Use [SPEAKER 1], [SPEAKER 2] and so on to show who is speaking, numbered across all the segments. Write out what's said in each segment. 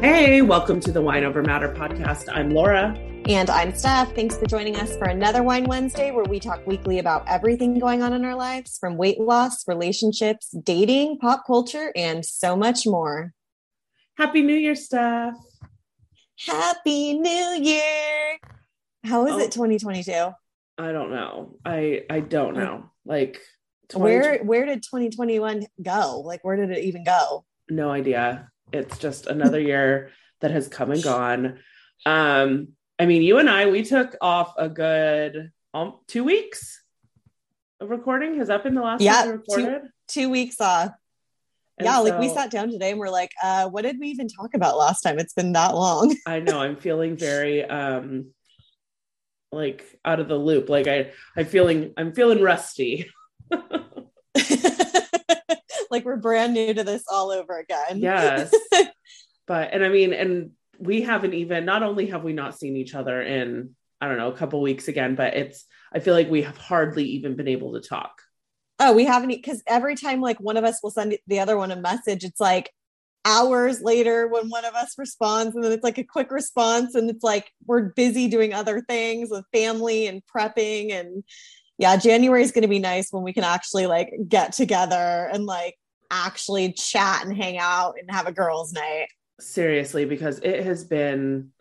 [SPEAKER 1] Hey, welcome to the Wine Over Matter podcast. I'm Laura.
[SPEAKER 2] And I'm Steph. Thanks for joining us for another Wine Wednesday where we talk weekly about everything going on in our lives from weight loss, relationships, dating, pop culture, and so much more.
[SPEAKER 1] Happy New Year, Steph.
[SPEAKER 2] Happy New Year. How is
[SPEAKER 1] Oh.
[SPEAKER 2] it 2022?
[SPEAKER 1] I don't know. I I don't know. Like 20
[SPEAKER 2] Where where did 2021 go? Like where did it even go?
[SPEAKER 1] no idea. It's just another year that has come and gone. Um, I mean, you and I, we took off a good um, two weeks of recording. Has that been the last
[SPEAKER 2] Yeah,
[SPEAKER 1] recorded?
[SPEAKER 2] 2 weeks off.
[SPEAKER 1] And
[SPEAKER 2] yeah, like we sat down today and we're like, uh, what did we even talk about last time? It's been that long.
[SPEAKER 1] I know I'm feeling very um like out of the loop. Like I I'm feeling I'm feeling rusty.
[SPEAKER 2] like we're brand new to this all over again.
[SPEAKER 1] Yes. but and I mean, and we haven't even not only have we not seen each other in I don't know a couple weeks again, but it's I feel like we have hardly even been able to talk.
[SPEAKER 2] Oh, we haven't because every time like one of us will send the other one a message, it's like hours later when one of us responds, and then it's like a quick response, and it's like we're busy doing other things with family and prepping. And yeah, January is going to be nice when we can actually like get together and like actually chat and hang out and have a girls' night.
[SPEAKER 1] Seriously, because it has been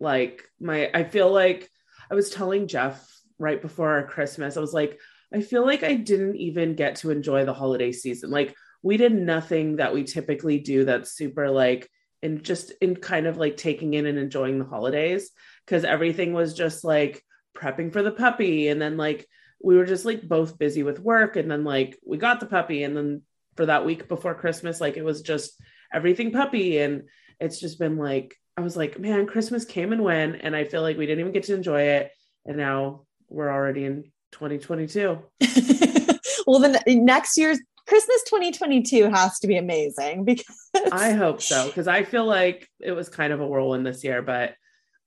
[SPEAKER 1] like my I feel like I was telling Jeff right before Christmas, I was like, I feel like I didn't even get to enjoy the holiday season. Like we did nothing that we typically do that's super like and just in kind of like taking in and enjoying the holidays because everything was just like prepping for the puppy and then like we were just like both busy with work and then like we got the puppy and then for that week before Christmas like it was just everything puppy and it's just been like I was like man Christmas came and went and I feel like we didn't even get to enjoy it and now we're already in 2022
[SPEAKER 2] well, then next year's Christmas 2022 has to be amazing because
[SPEAKER 1] I hope so because I feel like it was kind of a whirlwind this year, but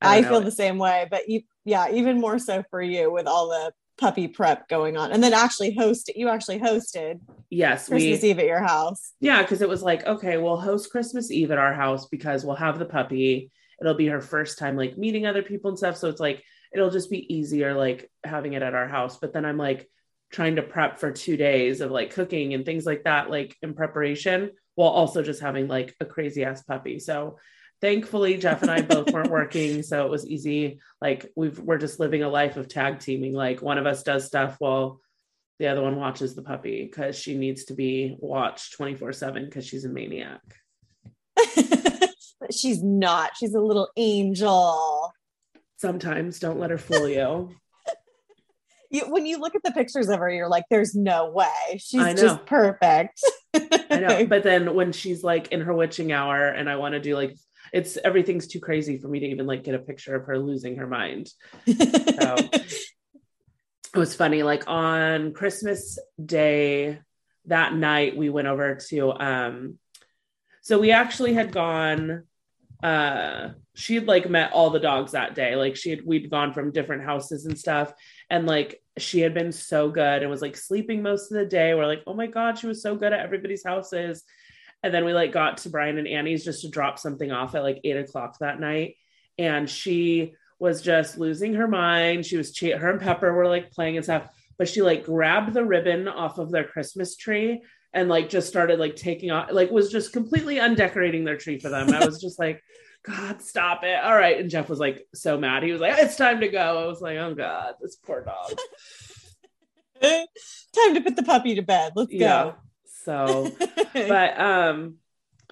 [SPEAKER 2] I,
[SPEAKER 1] don't
[SPEAKER 2] feel the same way, but you, yeah, even more so for you with all the puppy prep going on, and then actually host you actually hosted
[SPEAKER 1] yes,
[SPEAKER 2] Christmas
[SPEAKER 1] we
[SPEAKER 2] Eve at your house.
[SPEAKER 1] yeah because it was like okay, we'll host Christmas Eve at our house because we'll have the puppy. It'll be her first time like meeting other people and stuff, so it's like it'll just be easier like having it at our house. But then I'm like trying to prep for two days of like cooking and things like that, like in preparation, while also just having like a crazy ass puppy. So thankfully Jeff and I both weren't working. So it was easy. Like we've we're just living a life of tag teaming. Like one of us does stuff while the other one watches the puppy because she needs to be watched 24-7 because she's a maniac.
[SPEAKER 2] but she's not. She's a little angel.
[SPEAKER 1] Sometimes don't let her fool you.
[SPEAKER 2] You, when you look at the pictures of her, you're like, "There's no way. She's just perfect."
[SPEAKER 1] I know. But then when she's like in her witching hour and I want to do like it's everything's too crazy for me to even like get a picture of her losing her mind. So it was funny. Like on Christmas Day, that night we went over to um so we actually had gone uh she had like met all the dogs that day like she had we'd gone from different houses and stuff and like she had been so good and was like sleeping most of the day we're like oh my god she was so good at everybody's houses and then we like got to brian and annie's just to drop something off at like eight o'clock that night. And she was just losing her mind. She was che- her and pepper were like playing and stuff. But she like grabbed the ribbon off of their christmas tree and like just started like taking off like was just completely undecorating their tree for them. I was just like god stop it. All right. And jeff was like so mad. He was like it's time to go. I was like oh god this poor dog.
[SPEAKER 2] Time to put the puppy to bed. Let's
[SPEAKER 1] yeah.
[SPEAKER 2] go.
[SPEAKER 1] So but um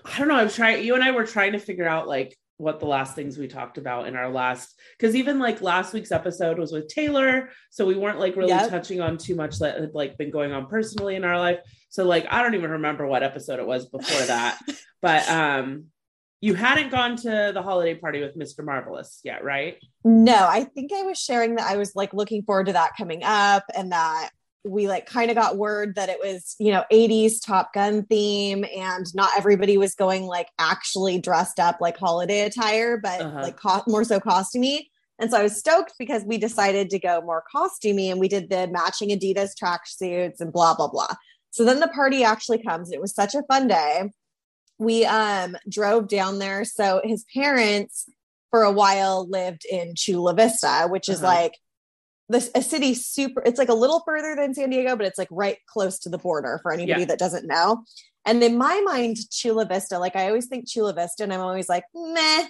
[SPEAKER 1] i don't know I'm trying you and i were trying to figure out like what the last things we talked about in our last because even like last week's episode was with Taylor, so we weren't like really
[SPEAKER 2] Yep.
[SPEAKER 1] touching on too much that had like been going on personally in our life. So like I don't even remember what episode it was before that. but um you hadn't gone to the holiday party with Mr. Marvelous yet, right?
[SPEAKER 2] No, I think I was sharing that I was like looking forward to that coming up and that we like kind of got word that it was, you know, 80s Top Gun theme and not everybody was going like actually dressed up like holiday attire, but
[SPEAKER 1] Uh-huh.
[SPEAKER 2] like co- more so costumey. And so I was stoked because we decided to go more costumey and we did the matching Adidas tracksuits and blah, blah, blah. So then the party actually comes. It was such a fun day. We um drove down there. So his parents for a while lived in Chula Vista, which is
[SPEAKER 1] Uh-huh.
[SPEAKER 2] like this a city super it's like a little further than San Diego, but it's like right close to the border for anybody
[SPEAKER 1] Yeah.
[SPEAKER 2] that doesn't know. And in my mind, Chula Vista, like I always think Chula Vista, and I'm always like, meh,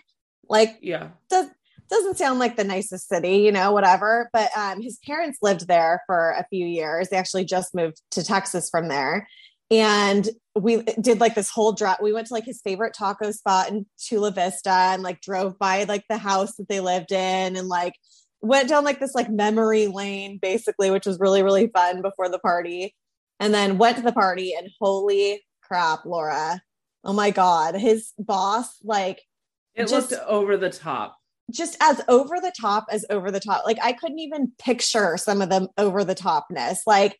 [SPEAKER 2] like
[SPEAKER 1] Yeah.
[SPEAKER 2] does doesn't sound like the nicest city, you know, whatever. But um, his parents lived there for a few years. They actually just moved to Texas from there. And we did like this whole drive. We went to like his favorite taco spot in Chula Vista and like drove by like the house that they lived in and like went down like this like memory lane basically, which was really, really fun before the party. And then went to the party and holy crap, Laura. Oh my God. His boss, like,
[SPEAKER 1] It
[SPEAKER 2] Just-
[SPEAKER 1] looked over the top.
[SPEAKER 2] just as over the top as over the top. Like I couldn't even picture some of them over the topness. Like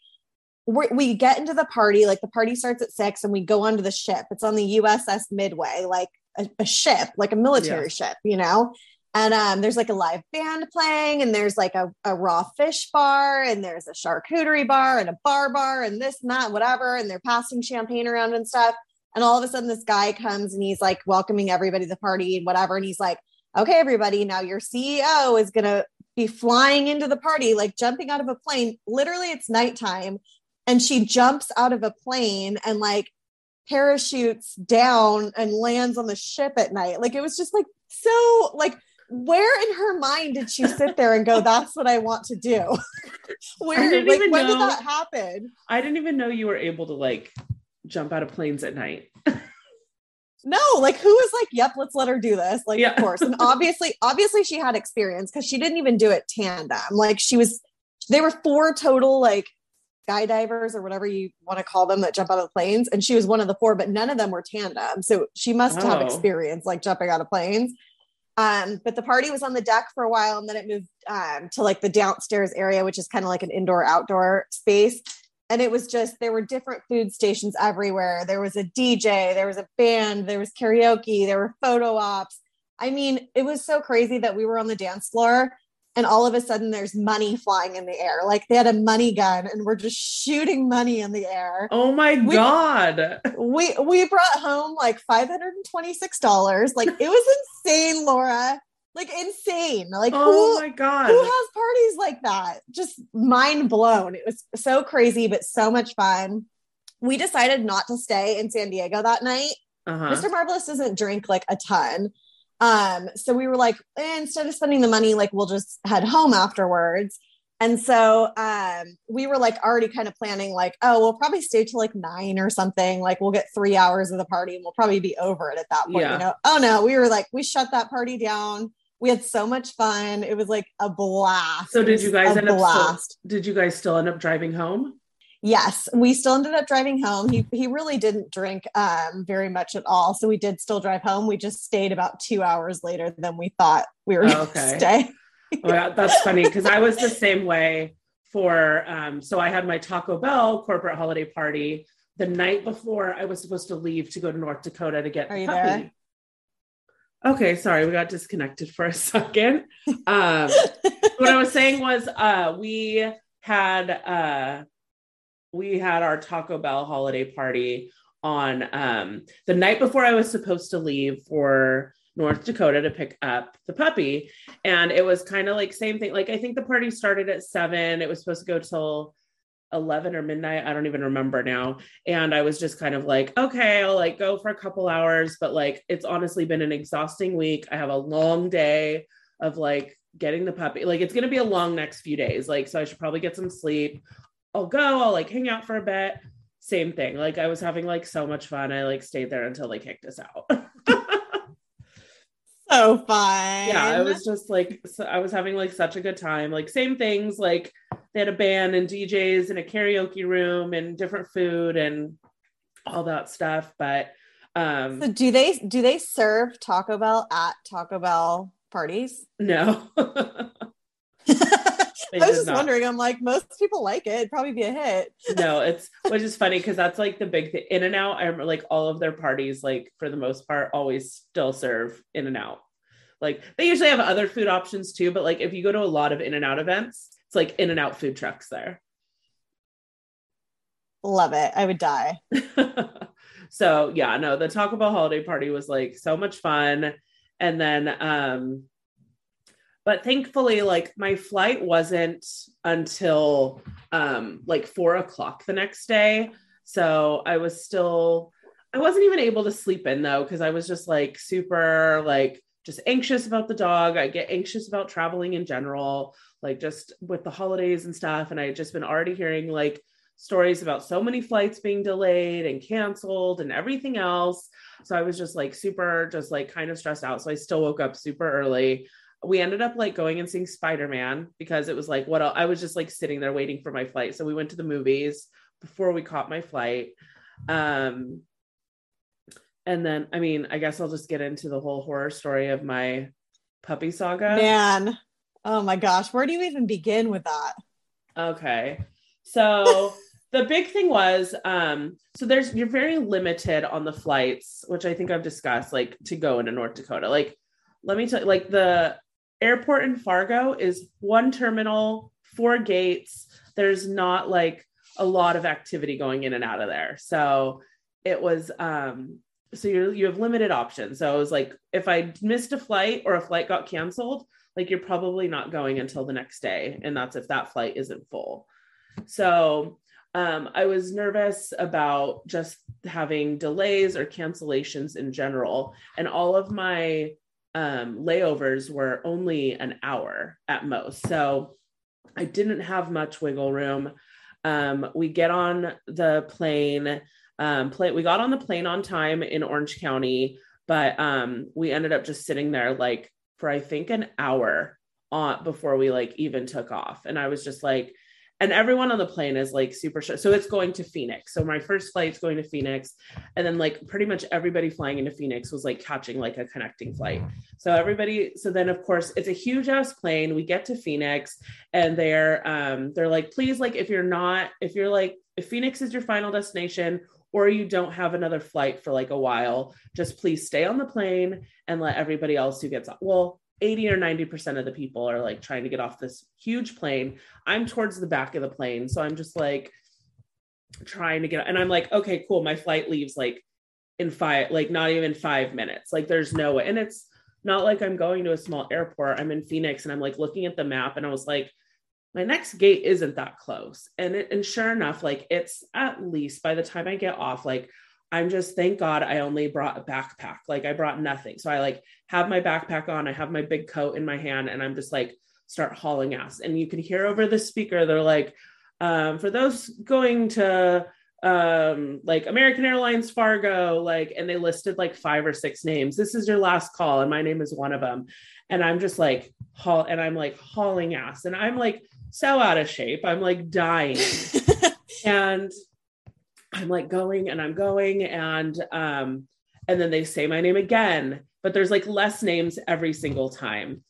[SPEAKER 2] we we get into the party, like the party starts at six, and we go onto the ship. It's on the USS Midway, like a, a ship, like a military ship, you know. And um, there's like a live band playing, and there's like a, a raw fish bar, and there's a charcuterie bar, and a bar bar, and this and that, whatever. And they're passing champagne around and stuff. And all of a sudden, this guy comes and he's like welcoming everybody to the party and whatever. And he's like, okay, everybody, now your CEO is going to be flying into the party, like jumping out of a plane. Literally, it's nighttime. And she jumps out of a plane and like parachutes down and lands on the ship at night. Like it was just like so, like, where in her mind did she sit there and go, that's what I want to do? where,
[SPEAKER 1] didn't
[SPEAKER 2] like,
[SPEAKER 1] even
[SPEAKER 2] when did that happen?
[SPEAKER 1] I didn't even know you were able to like jump out of planes at night.
[SPEAKER 2] No, like who was like, yep, let's let her do this. Like,
[SPEAKER 1] Yeah.
[SPEAKER 2] of course. And obviously, obviously she had experience because she didn't even do it tandem. Like she was, they were four total like skydivers or whatever you want to call them that jump out of planes. And she was one of the four, but none of them were tandem. So she must have
[SPEAKER 1] Oh.
[SPEAKER 2] experience like jumping out of planes. Um, but the party was on the deck for a while and then it moved um, to like the downstairs area, which is kind of like an indoor outdoor space. And it was just, there were different food stations everywhere. There was a DJ, there was a band, there was karaoke, there were photo ops. I mean, it was so crazy that we were on the dance floor and all of a sudden there's money flying in the air. Like they had a money gun and we're just shooting money in the air.
[SPEAKER 1] Oh my
[SPEAKER 2] We-
[SPEAKER 1] god.
[SPEAKER 2] We we brought home like $526. Like it was insane, Laura. Like insane. Like
[SPEAKER 1] Oh
[SPEAKER 2] who
[SPEAKER 1] my god.
[SPEAKER 2] who has parties like that? Just mind blown. It was so crazy, but so much fun. We decided not to stay in San Diego that night.
[SPEAKER 1] uh-huh.
[SPEAKER 2] Mr. Marvelous doesn't drink like a ton. Um, so we were like, eh, instead of spending the money, like we'll just head home afterwards. And so um, we were like already kind of planning, like, oh, we'll probably stay till like nine or something. Like we'll get three hours of the party and we'll probably be over it at that point.
[SPEAKER 1] Yeah.
[SPEAKER 2] You know? Oh no, we were like, we shut that party down. We had so much fun. It was like a blast.
[SPEAKER 1] So did you guys end up
[SPEAKER 2] blast?
[SPEAKER 1] still, did you guys still end up driving home?
[SPEAKER 2] Yes, we still ended up driving home. He he really didn't drink um, very much at all, so we did still drive home. We just stayed about two hours later than we thought we were
[SPEAKER 1] Oh,
[SPEAKER 2] going to
[SPEAKER 1] okay.
[SPEAKER 2] stay.
[SPEAKER 1] Oh, yeah, that's funny because I was the same way for um so I had my Taco Bell corporate holiday party the night before I was supposed to leave to go to North Dakota to get
[SPEAKER 2] Are
[SPEAKER 1] the
[SPEAKER 2] you
[SPEAKER 1] puppy.
[SPEAKER 2] there?
[SPEAKER 1] Okay, sorry, we got disconnected for a second. Um what I was saying was uh we had uh we had our Taco Bell holiday party on um the night before I was supposed to leave for North Dakota to pick up the puppy. And it was kind of like same thing. Like I think the party started at 7 it was supposed to go till 11 or midnight. I don't even remember now. And I was just kind of like okay I'll like go for a couple hours. But like it's honestly been an exhausting week. I have a long day of like getting the puppy. Like it's to be a long next few days. Like so I should probably get some sleep I'll go I'll like hang out for a bit same thing like I was having like so much fun I like stayed there until they kicked us out
[SPEAKER 2] so fun.
[SPEAKER 1] Yeah, it was just like so I was having like such a good time. Like same things, like they had a band and DJs and a karaoke room and different food and all that stuff. But um
[SPEAKER 2] So do they do they serve Taco Bell at Taco Bell parties?
[SPEAKER 1] no. They
[SPEAKER 2] I was just
[SPEAKER 1] not.
[SPEAKER 2] wondering. I'm like, most people like it. It'd probably be a hit.
[SPEAKER 1] no, it's which is funny because that's like the big thing. In and out, I remember like all of their parties, like for the most part, always still serve in and out. Like they usually have other food options too, but like if you go to a lot of in and out events, it's like in and out food trucks there.
[SPEAKER 2] Love it. I would die.
[SPEAKER 1] so yeah, no, the Taco Bell holiday party was like so much fun. And then um but thankfully like my flight wasn't until um like four o'clock the next day. So I was still I wasn't even able to sleep in though, because I was just like super like just anxious about the dog. I get anxious about traveling in general, like just with the holidays and stuff. And I had just been already hearing like stories about so many flights being delayed and canceled and everything else. So I was just like super, just like kind of stressed out. So I still woke up super early. We ended up like going and seeing Spider Man because it was like what el- I was just like sitting there waiting for my flight. So we went to the movies before we caught my flight. Um, and then, I mean, I guess I'll just get into the whole horror story of my puppy saga.
[SPEAKER 2] Man. Oh my gosh. Where do you even begin with that?
[SPEAKER 1] Okay. So the big thing was um so there's you're very limited on the flights, which I think I've discussed like to go into North Dakota. Like let me tell you like the airport in Fargo is one terminal, four gates. There's not like a lot of activity going in and out of there. So it was um so you you have limited options. So it was like if I missed a flight or a flight got canceled, like you're probably not going until the next day and that's if that flight isn't full. So um, I was nervous about just having delays or cancellations in general. And all of my um, layovers were only an hour at most. So I didn't have much wiggle room. Um, we get on the plane. Um, play, we got on the plane on time in Orange County, but um, we ended up just sitting there like for I think an hour on before we like even took off. And I was just like, and everyone on the plane is like super sure. So it's going to Phoenix. So my first flight's going to Phoenix. And then like pretty much everybody flying into Phoenix was like catching like a connecting flight. So everybody, so then of course it's a huge ass plane. We get to Phoenix and they're um they're like, please, like if you're not, if you're like, if Phoenix is your final destination or you don't have another flight for like a while, just please stay on the plane and let everybody else who gets off. Well, 80 or 90% of the people are like trying to get off this huge plane. I'm towards the back of the plane. So I'm just like trying to get, and I'm like, okay, cool. My flight leaves like in five, like not even five minutes. Like there's no way. And it's not like I'm going to a small airport. I'm in Phoenix and I'm like looking at the map and I was like, my next gate isn't that close. And it, and sure enough, like it's at least by the time I get off, like I'm just thank God I only brought a backpack. Like I brought nothing. So I like have my backpack on, I have my big coat in my hand, and I'm just like start hauling ass. And you can hear over the speaker, they're like, um, for those going to um like American Airlines Fargo, like, and they listed like five or six names. This is your last call, and my name is one of them. And I'm just like haul and I'm like hauling ass, and I'm like so out of shape. I'm like dying. and I'm like going and I'm going and um and then they say my name again but there's like less names every single time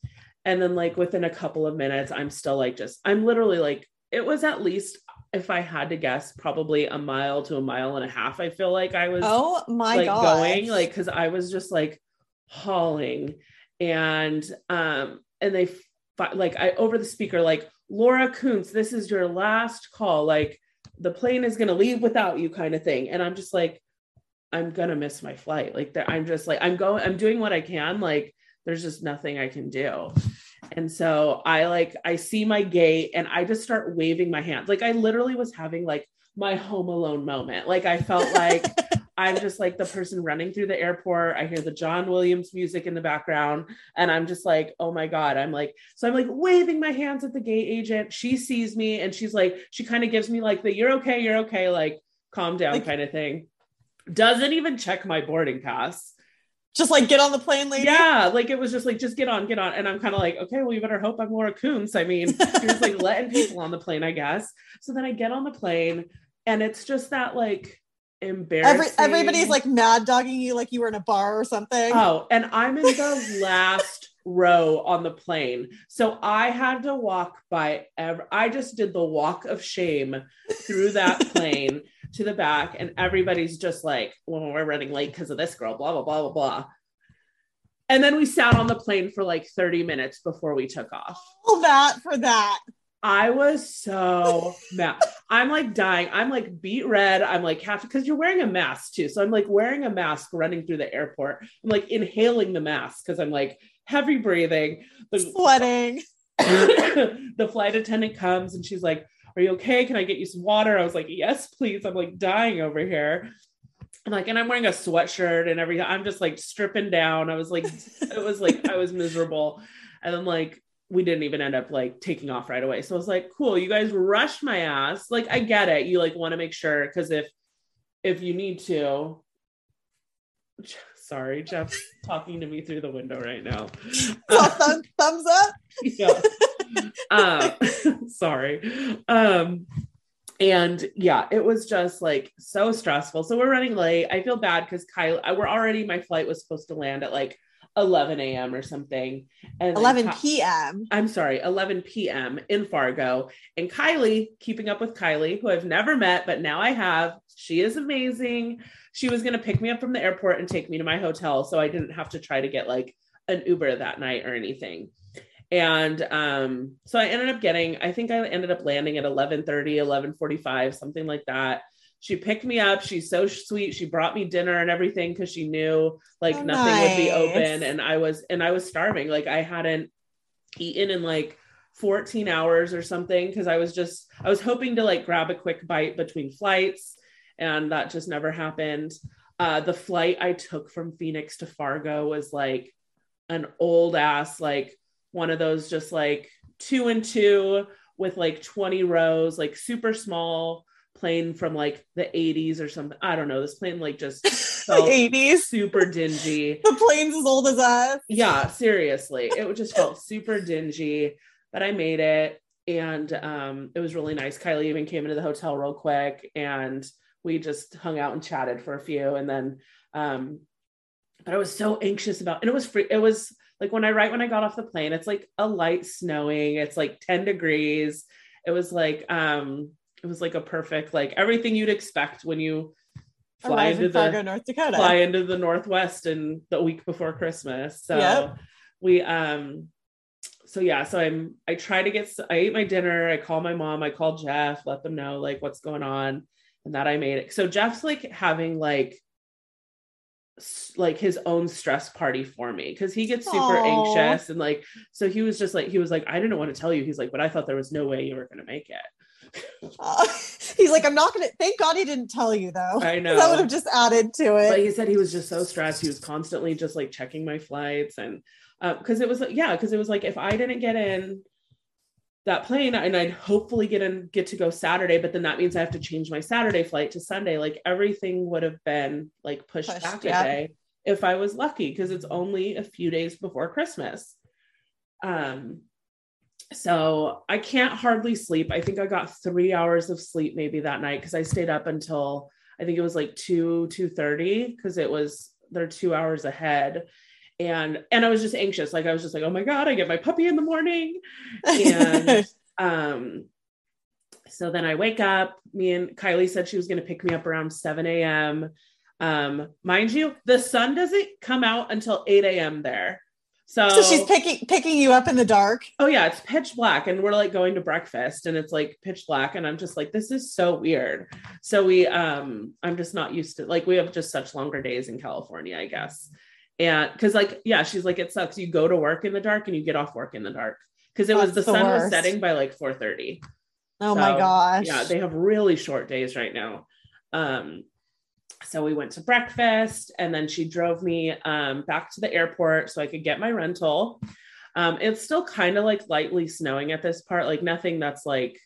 [SPEAKER 1] and then like within a couple of minutes I'm still like just I'm literally like it was at least if I had to guess probably a mile to a mile and a half I feel like I was
[SPEAKER 2] oh my
[SPEAKER 1] like
[SPEAKER 2] god.
[SPEAKER 1] going like cuz I was just like hauling and um and they like I over the speaker like Laura Kuntz this is your last call like the plane is going to leave without you kind of thing. And i'm just like i'm going to miss my flight. Like i'm just like i'm going i'm doing what i can. Like there's just nothing i can do. And so i like i see my gate and i just start waving my hands. Like i literally was having like my home alone moment. Like i felt like i'm just like the person running through the airport i hear the john williams music in the background and i'm just like oh my god i'm like so i'm like waving my hands at the gate agent she sees me and she's like she kind of gives me like the you're okay you're okay like calm down
[SPEAKER 2] Like-
[SPEAKER 1] kind of thing doesn't even check my boarding pass
[SPEAKER 2] just like get on the plane, lady.
[SPEAKER 1] Yeah, like it was just like just get on, get on, and I'm kind of like, okay, well, you better hope I'm Laura Koontz. I mean, was like letting people on the plane, I guess. So then I get on the plane, and it's just that like embarrassing.
[SPEAKER 2] Every, everybody's like mad dogging you like you were in a bar or something.
[SPEAKER 1] Oh, and I'm in the last row on the plane. So I had to walk by ev- I just did the walk of shame through that plane to the back and everybody's just like, "Well, we're running late because of this girl, blah blah blah blah blah." And then we sat on the plane for like 30 minutes before we took off.
[SPEAKER 2] All that for that.
[SPEAKER 1] I was so mad. I'm like dying. I'm like beat red. I'm like half because you're wearing a mask too. So I'm like wearing a mask running through the airport. I'm like inhaling the mask because I'm like heavy breathing. The,
[SPEAKER 2] Sweating.
[SPEAKER 1] the flight attendant comes and she's like, Are you okay? Can I get you some water? I was like, Yes, please. I'm like dying over here. I'm like, and I'm wearing a sweatshirt and everything. I'm just like stripping down. I was like, it was like I was miserable. And then like we didn't even end up like taking off right away. So I was like, cool, you guys rushed my ass. Like I get it. You like want to make sure because if if you need to sorry, Jeff's talking to me through the window right now.
[SPEAKER 2] Thumb, thumbs up.
[SPEAKER 1] yeah. uh, sorry. Um, and yeah, it was just like so stressful. So we're running late. I feel bad because Kyle, I, we're already, my flight was supposed to land at like 11 a.m. or something. And
[SPEAKER 2] 11
[SPEAKER 1] Ky-
[SPEAKER 2] p.m.
[SPEAKER 1] I'm sorry, 11 p.m. in Fargo. And Kylie, keeping up with Kylie, who I've never met, but now I have. She is amazing. She was going to pick me up from the airport and take me to my hotel. So I didn't have to try to get like an Uber that night or anything. And um, so I ended up getting, I think I ended up landing at 1130, 1145, something like that. She picked me up. She's so sweet. She brought me dinner and everything because she knew like
[SPEAKER 2] Oh,
[SPEAKER 1] nothing would be open. And I was, and I was starving. Like I hadn't eaten in like 14 hours or something because I was just, I was hoping to like grab a quick bite between flights and that just never happened. Uh, the flight I took from Phoenix to Fargo was like an old ass, like one of those just like two and two with like 20 rows, like super small plane from like the 80s or something. I don't know. This plane like just felt
[SPEAKER 2] 80s.
[SPEAKER 1] super dingy.
[SPEAKER 2] The plane's as old as us.
[SPEAKER 1] Yeah, seriously. It just felt super dingy, but I made it and um it was really nice. Kylie even came into the hotel real quick and we just hung out and chatted for a few and then um but I was so anxious about and it was free it was like when I right when I got off the plane it's like a light snowing it's like 10 degrees it was like um it was like a perfect like everything you'd expect when you fly
[SPEAKER 2] Arrive
[SPEAKER 1] into
[SPEAKER 2] in
[SPEAKER 1] the
[SPEAKER 2] Fargo, North Dakota.
[SPEAKER 1] fly into the northwest and the week before christmas so
[SPEAKER 2] Yep.
[SPEAKER 1] we um so yeah so i'm i try to get i ate my dinner i call my mom i call jeff let them know like what's going on and that i made it so jeff's like having like like his own stress party for me because he gets super
[SPEAKER 2] Aw.
[SPEAKER 1] anxious and like so he was just like he was like i didn't want to tell you he's like but i thought there was no way you were going to make it
[SPEAKER 2] Uh, he's like, I'm not gonna. Thank God he didn't tell you though.
[SPEAKER 1] I know
[SPEAKER 2] That would have just added to it.
[SPEAKER 1] but he said he was just so stressed he was constantly just like checking my flights and because it was yeah because it was like if i didn't get in that plane and i'd hopefully get in get to go saturday but then that means i have to change my saturday flight to sunday like everything would have been like pushed,
[SPEAKER 2] Pushed,
[SPEAKER 1] back
[SPEAKER 2] yeah.
[SPEAKER 1] a day if i was lucky because it's only a few days before christmas um so i can't hardly sleep. I think i got three hours of sleep maybe that night because i stayed up until I think it was like 2 2:30 because it was they're 2 hours ahead. And and I was just anxious. Like I was just like oh my god I get my puppy in the morning. And um so then I wake up. Me and Kylie said she was going to pick me up around 7 a.m um mind you the sun doesn't come out until 8 a.m there so,
[SPEAKER 2] so she's picking picking you up in the dark.
[SPEAKER 1] oh yeah it's pitch black and we're like going to breakfast and it's like pitch black and i'm just like this is so weird. So we um i'm just not used to like we have just such longer days in california i guess. And because like yeah she's like it sucks. You go to work in the dark and you get off work in the dark. Because it was the
[SPEAKER 2] the
[SPEAKER 1] sun was setting by like 4:30
[SPEAKER 2] Oh my gosh.
[SPEAKER 1] yeah they have really short days right now. Um so we went to breakfast and then she drove me um back to the airport so i could get my rental um it's still kind of like lightly snowing at this part like nothing that's like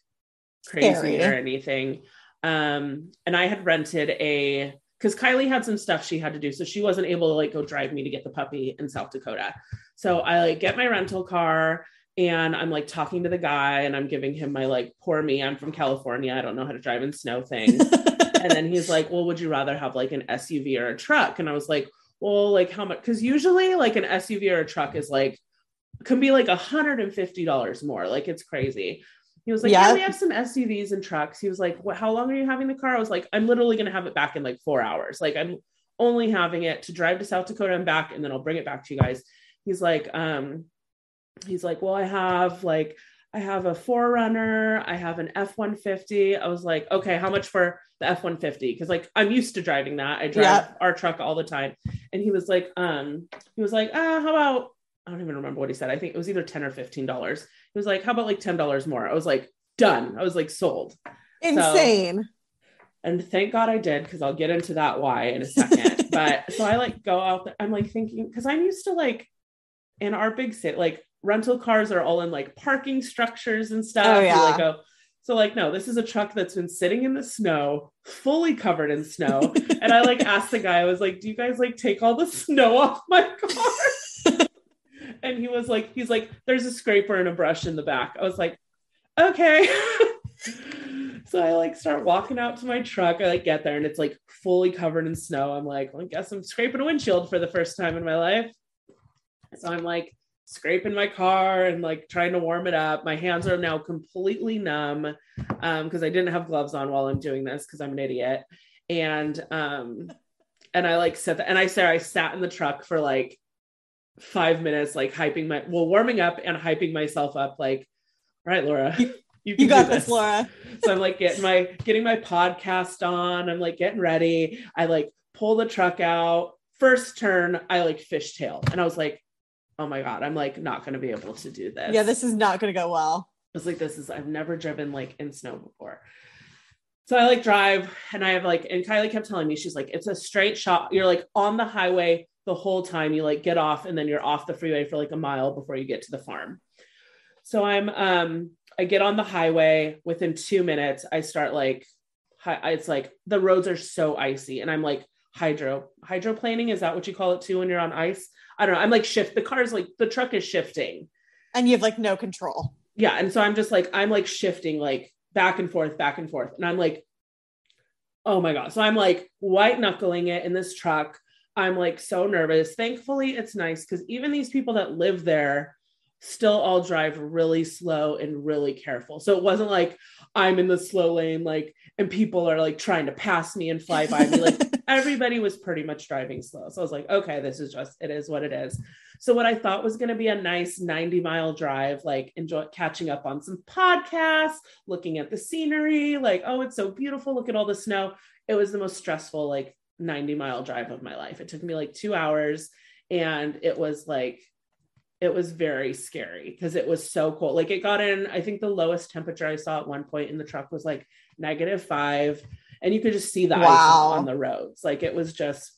[SPEAKER 1] crazy
[SPEAKER 2] Scary.
[SPEAKER 1] or anything um and i had rented a because Kylie had some stuff she had to do. So she wasn't able to like go drive me to get the puppy in South Dakota. So I like get my rental car and I'm like talking to the guy and I'm giving him my like poor me, I'm from California. I don't know how to drive in snow thing. and then he's like, Well, would you rather have like an SUV or a truck? And I was like, Well, like how much? Because usually like an SUV or a truck is like can be like $150 more. Like it's crazy. He was like, yeah. yeah, we have some SUVs and trucks. He was like, what, how long are you having the car? I was like, I'm literally going to have it back in like four hours. Like I'm only having it to drive to South Dakota and back, and then I'll bring it back to you guys. He's like, um, he's like, well, I have like, I have a 4Runner, I have an F-150. I was like, okay, how much for the F-150? Because like I'm used to driving that. I drive yeah. our truck all the time. And he was like, um, he was like, ah, how about I don't even remember what he said. I think it was either 10 or 15 dollars. He was like, how about like $10 more? I was like, done. I was like, sold.
[SPEAKER 2] Insane. So,
[SPEAKER 1] and thank God I did because I'll get into that why in a second. but so I like go out there. I'm like thinking because I'm used to like in our big city, like rental cars are all in like parking structures and stuff. Oh, yeah. like, oh, so like, no, this is a truck that's been sitting in the snow, fully covered in snow. and I like asked the guy, I was like, do you guys like take all the snow off my car? and he was like, he's like, there's a scraper and a brush in the back. I was like, okay. so I like start walking out to my truck. I like get there and it's like fully covered in snow. I'm like, well, I guess I'm scraping a windshield for the first time in my life. So I'm like scraping my car and like trying to warm it up. My hands are now completely numb um because I didn't have gloves on while I'm doing this because I'm an idiot. And um and I like said that and I said I sat in the truck for like five minutes, like hyping my well, warming up and hyping myself up, like, all right, Laura.
[SPEAKER 2] You, you got this. this, Laura.
[SPEAKER 1] so I'm like getting my getting my podcast on. I'm like getting ready. I like pull the truck out. First turn, I like fishtail. And I was like, oh my God, I'm like not gonna be able to do this.
[SPEAKER 2] Yeah, this is not gonna go well.
[SPEAKER 1] I was like, this is I've never driven like in snow before. So I like drive and I have like, and Kylie kept telling me, she's like, it's a straight shot. You're like on the highway the whole time you like get off and then you're off the freeway for like a mile before you get to the farm. So I'm um I get on the highway within 2 minutes I start like hi- it's like the roads are so icy and I'm like hydro hydroplaning is that what you call it too when you're on ice? I don't know. I'm like shift the car's like the truck is shifting
[SPEAKER 2] and you have like no control.
[SPEAKER 1] Yeah, and so I'm just like I'm like shifting like back and forth back and forth and I'm like oh my god. So I'm like white knuckling it in this truck I'm like so nervous. Thankfully, it's nice because even these people that live there still all drive really slow and really careful. So it wasn't like I'm in the slow lane, like, and people are like trying to pass me and fly by me. Like everybody was pretty much driving slow. So I was like, okay, this is just, it is what it is. So what I thought was going to be a nice 90 mile drive, like enjoy catching up on some podcasts, looking at the scenery, like, oh, it's so beautiful. Look at all the snow. It was the most stressful, like 90 mile drive of my life. It took me like two hours and it was like, it was very scary because it was so cold. Like it got in, I think the lowest temperature I saw at one point in the truck was like negative five. And you could just see the wow. ice on the roads. Like it was just,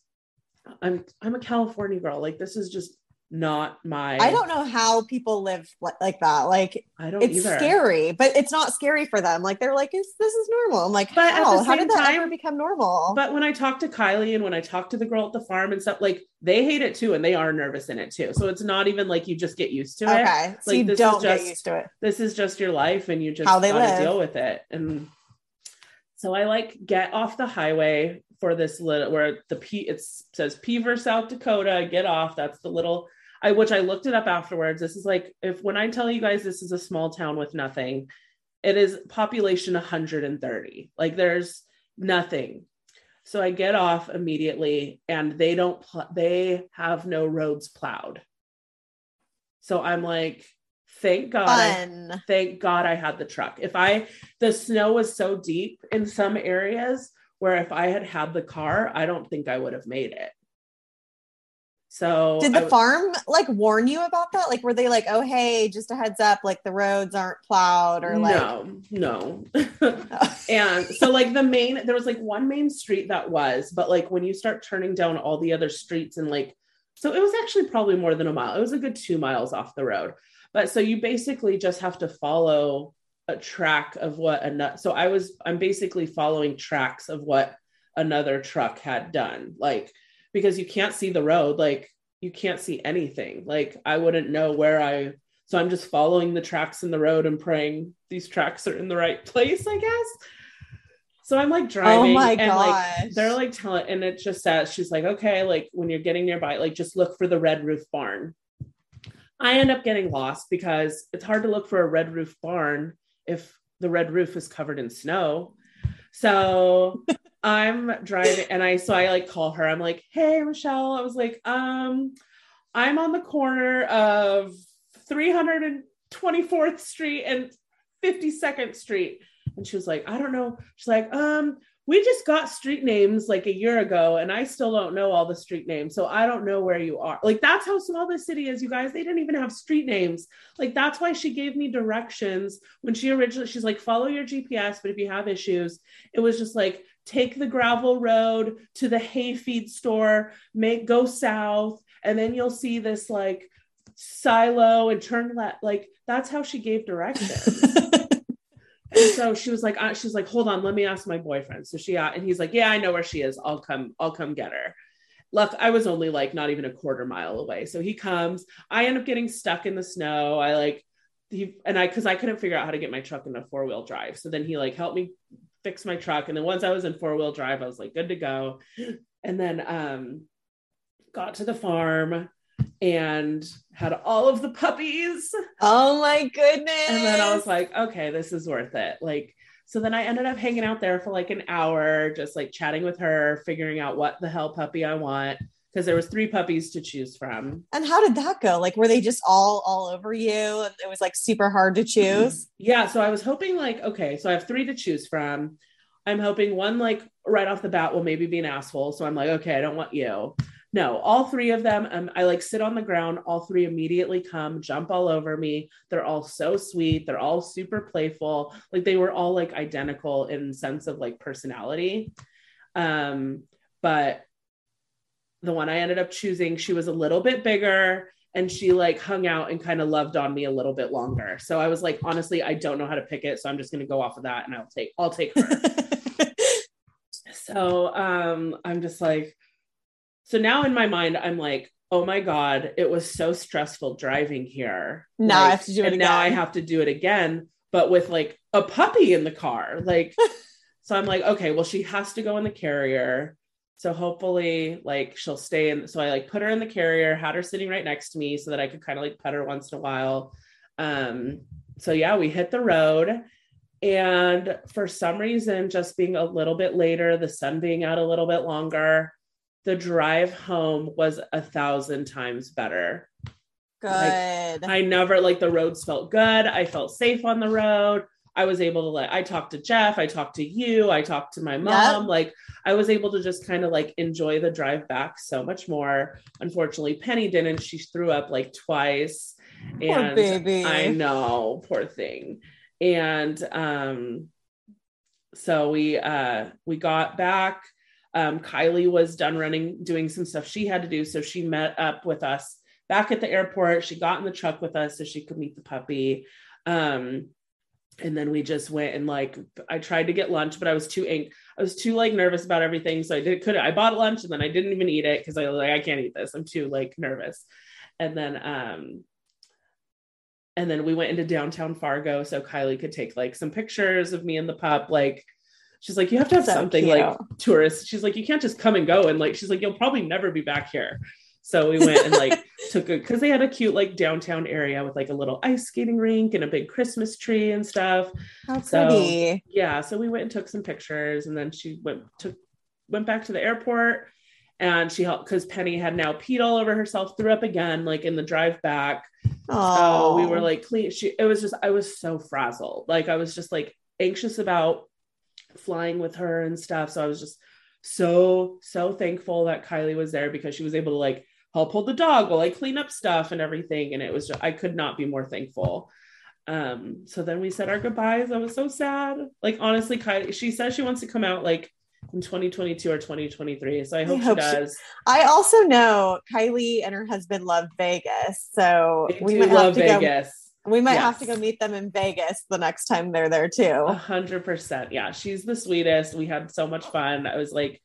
[SPEAKER 1] I'm I'm a California girl. Like this is just not my
[SPEAKER 2] I don't know how people live like that. Like
[SPEAKER 1] I don't
[SPEAKER 2] it's
[SPEAKER 1] either.
[SPEAKER 2] scary, but it's not scary for them. Like they're like, this is normal. I'm like, but how? how did that time, ever become normal?
[SPEAKER 1] But when I talk to Kylie and when I talk to the girl at the farm and stuff, like they hate it too, and they are nervous in it too. So it's not even like you just get used to it.
[SPEAKER 2] Okay.
[SPEAKER 1] So
[SPEAKER 2] like, you don't just, get used to it.
[SPEAKER 1] This is just your life and you just how they live. deal with it. And so I like get off the highway for this little where the P it says Beaver, South Dakota. Get off. That's the little I which I looked it up afterwards. This is like if when I tell you guys this is a small town with nothing, it is population 130. Like there's nothing. So I get off immediately and they don't pl- they have no roads plowed. So I'm like thank God I, thank God I had the truck. If I the snow was so deep in some areas where if I had had the car, I don't think I would have made it. So
[SPEAKER 2] did the farm like warn you about that? Like were they like, oh hey, just a heads up, like the roads aren't plowed or like
[SPEAKER 1] no, no. Oh. and so like the main there was like one main street that was, but like when you start turning down all the other streets and like so it was actually probably more than a mile. It was a good two miles off the road. But so you basically just have to follow a track of what a nut. So I was I'm basically following tracks of what another truck had done. Like, because you can't see the road, like, you can't see anything. Like, I wouldn't know where I, so I'm just following the tracks in the road and praying these tracks are in the right place, I guess. So I'm like oh driving,
[SPEAKER 2] Oh my
[SPEAKER 1] and like they're like telling, and it just says she's like, okay, like when you're getting nearby, like just look for the red roof barn. I end up getting lost because it's hard to look for a red roof barn if the red roof is covered in snow. So I'm driving, and I so I like call her. I'm like, hey Michelle, I was like, um, I'm on the corner of 324th Street and 52nd Street. And she was like, I don't know. She's like, um, we just got street names like a year ago, and I still don't know all the street names. So I don't know where you are. Like, that's how small this city is, you guys. They didn't even have street names. Like, that's why she gave me directions when she originally, she's like, follow your GPS, but if you have issues, it was just like, take the gravel road to the hay feed store, make go south, and then you'll see this like silo and turn left. Like, that's how she gave directions. And so she was like, uh, she's like, hold on, let me ask my boyfriend. So she, uh, and he's like, yeah, I know where she is. I'll come, I'll come get her. Luck, I was only like not even a quarter mile away. So he comes. I end up getting stuck in the snow. I like, he and I, because I couldn't figure out how to get my truck in into four wheel drive. So then he like helped me fix my truck. And then once I was in four wheel drive, I was like good to go. And then um, got to the farm and had all of the puppies.
[SPEAKER 2] oh my goodness.
[SPEAKER 1] And then I was like, okay, this is worth it. Like, so then I ended up hanging out there for like an hour, just like chatting with her, figuring out what the hell puppy I want. Because there was three puppies to choose from.
[SPEAKER 2] and how did that go? Like, were they just all all over you? And it was like super hard to choose.
[SPEAKER 1] Yeah. So I was hoping like, okay, so I have three to choose from. I'm hoping one like right off the bat will maybe be an asshole. So I'm like, okay, I don't want you. No, all three of them. Um, I like sit on the ground. All three immediately come, jump all over me. They're all so sweet. They're all super playful. Like they were all like identical in sense of like personality. Um, but the one I ended up choosing, she was a little bit bigger and she like hung out and kind of loved on me a little bit longer. So I was like, honestly, I don't know how to pick it. So I'm just gonna go off of that and I'll take I'll take her. so um I'm just like, so now in my mind, I'm like, oh my God, it was so stressful driving here.
[SPEAKER 2] Now I have to do it
[SPEAKER 1] and now I have to do it again, but with like a puppy in the car. Like, so I'm like, okay, well, she has to go in the carrier. So hopefully, like, she'll stay in. So I like put her in the carrier, had her sitting right next to me so that I could kind of like pet her once in a while. Um, so yeah, we hit the road. And for some reason, just being a little bit later, the sun being out a little bit longer, the drive home was a thousand times better.
[SPEAKER 2] Good.
[SPEAKER 1] I never like the roads felt good. I felt safe on the road. I was able to like I talked to Jeff, I talked to you, I talked to my mom. Like I was able to just kind of like enjoy the drive back so much more. Unfortunately, Penny didn't. She threw up like twice.
[SPEAKER 2] Poor
[SPEAKER 1] and
[SPEAKER 2] baby.
[SPEAKER 1] I know, poor thing. And um so we uh we got back. Um Kylie was done running doing some stuff she had to do so she met up with us back at the airport. She got in the truck with us so she could meet the puppy. Um, and then we just went and like I tried to get lunch, but I was too ang- I was too like nervous about everything, so I did couldn't. I bought lunch and then I didn't even eat it because I was like I can't eat this. I'm too like nervous. And then um, and then we went into downtown Fargo so Kylie could take like some pictures of me and the pup. Like she's like you have to have
[SPEAKER 2] So
[SPEAKER 1] something
[SPEAKER 2] cute.
[SPEAKER 1] like tourists. She's like you can't just come and go and like she's like you'll probably never be back here. So we went and like took a because they had a cute like downtown area with like a little ice skating rink and a big Christmas tree and stuff.
[SPEAKER 2] How
[SPEAKER 1] So
[SPEAKER 2] pretty.
[SPEAKER 1] yeah, so we went and took some pictures and then she went took went back to the airport and she helped because Penny had now peed all over herself, threw up again, like in the drive back.
[SPEAKER 2] Oh,
[SPEAKER 1] So we were like clean. She it was just I was so frazzled. Like I was just like anxious about flying with her and stuff. So I was just so so thankful that Kylie was there because she was able to like help hold the dog while I clean up stuff and everything. And it was just, I could not be more thankful. Um, so then we said our goodbyes. I was so sad. Like honestly, Kylie, she says she wants to come out like in 2022 or 2023. So I hope,
[SPEAKER 2] hope
[SPEAKER 1] she
[SPEAKER 2] she-
[SPEAKER 1] does.
[SPEAKER 2] I also know Kylie and her husband love Vegas, so
[SPEAKER 1] They
[SPEAKER 2] we might have
[SPEAKER 1] love
[SPEAKER 2] to go.
[SPEAKER 1] Vegas.
[SPEAKER 2] We might have to go meet them in Vegas the next time they're there too.
[SPEAKER 1] A hundred percent. Yeah, she's the sweetest. We had so much fun. I was like,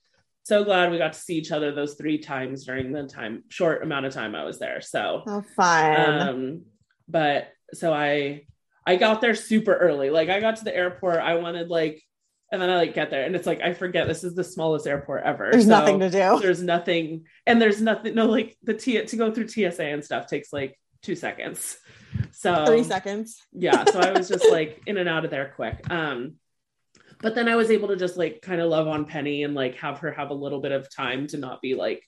[SPEAKER 1] so glad we got to see each other those three times during the time short amount of time I was there. So
[SPEAKER 2] Oh, fun.
[SPEAKER 1] um but so I I got there super early. Like I got to the airport, I wanted like and then I like get there and it's like I forget this is the smallest airport ever.
[SPEAKER 2] There's
[SPEAKER 1] So
[SPEAKER 2] nothing to do.
[SPEAKER 1] There's nothing and there's nothing no like the T to go through TSA and stuff takes like 2 seconds. So
[SPEAKER 2] Three seconds.
[SPEAKER 1] yeah so i was just like in and out of there quick um but then i was able to just like kind of love on penny and like have her have a little bit of time to not be like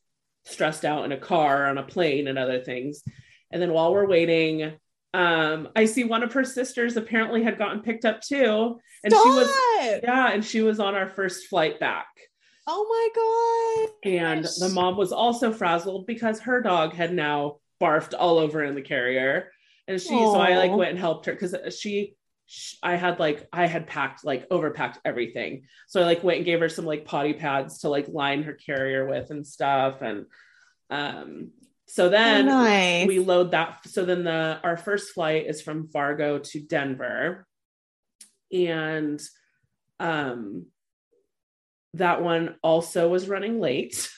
[SPEAKER 1] stressed out in a car on a plane and other things. And then while we're waiting um i see one of her sisters apparently had gotten picked up too and she was yeah and she was on our first flight back.
[SPEAKER 2] Oh my god.
[SPEAKER 1] and the mom was also frazzled because her dog had now barfed all over in the carrier. And she, so I like went and helped her because she, sh I had like, I had packed, like overpacked everything. So I like went and gave her some like potty pads to like line her carrier with and stuff. And um, so then
[SPEAKER 2] Oh, nice.
[SPEAKER 1] we load that. So then the, our first flight is from Fargo to Denver. And um, that one also was running late.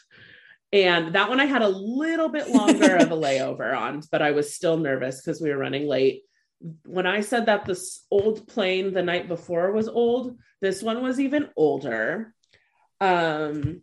[SPEAKER 1] And that one I had a little bit longer of a layover on, but I was still nervous because we were running late. When I said that this old plane the night before was old, this one was even older. Um,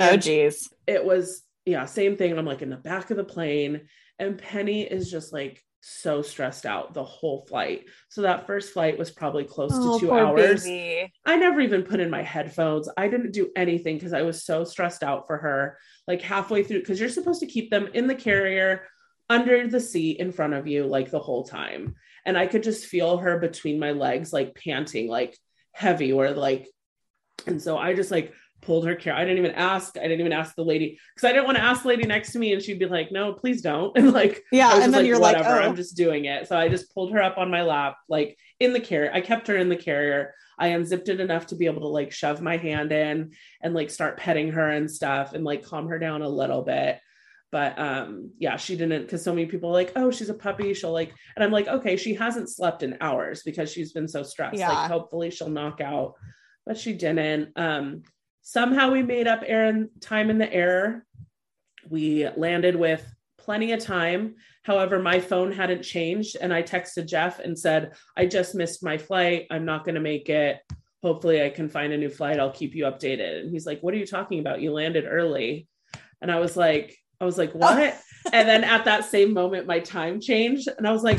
[SPEAKER 2] oh geez.
[SPEAKER 1] it was, yeah, same thing. I'm like in the back of the plane, and Penny is just like so stressed out the whole flight. So that first flight was probably close
[SPEAKER 2] Oh,
[SPEAKER 1] to two hours.
[SPEAKER 2] baby.
[SPEAKER 1] I never even put in my headphones. I didn't do anything because I was so stressed out for her. Like halfway through, because you're supposed to keep them in the carrier under the seat in front of you, like the whole time. And I could just feel her between my legs, like panting, like heavy, or like, and so I just like pulled her care. I didn't even ask. I didn't even ask the lady because I didn't want to ask the lady next to me and she'd be like, no, please don't. And like,
[SPEAKER 2] Yeah, and then you're like,
[SPEAKER 1] whatever,
[SPEAKER 2] oh.
[SPEAKER 1] I'm just doing it. So I just pulled her up on my lap, like in the carrier. I kept her in the carrier. I unzipped it enough to be able to like shove my hand in and like start petting her and stuff and like calm her down a little bit. But um, yeah, she didn't because so many people are like, oh, she's a puppy. She'll like, and I'm like, okay, she hasn't slept in hours because she's been so stressed.
[SPEAKER 2] Yeah.
[SPEAKER 1] Like, hopefully she'll knock out, but she didn't. Um, somehow we made up air time in the air. We landed with plenty of time. However, my phone hadn't changed, and I texted Jeff and said, I just missed my flight. I'm not going to make it. Hopefully, I can find a new flight. I'll keep you updated. And he's like, What are you talking about? You landed early. And I was like, I was like, what? and then at that same moment, my time changed. And I was like,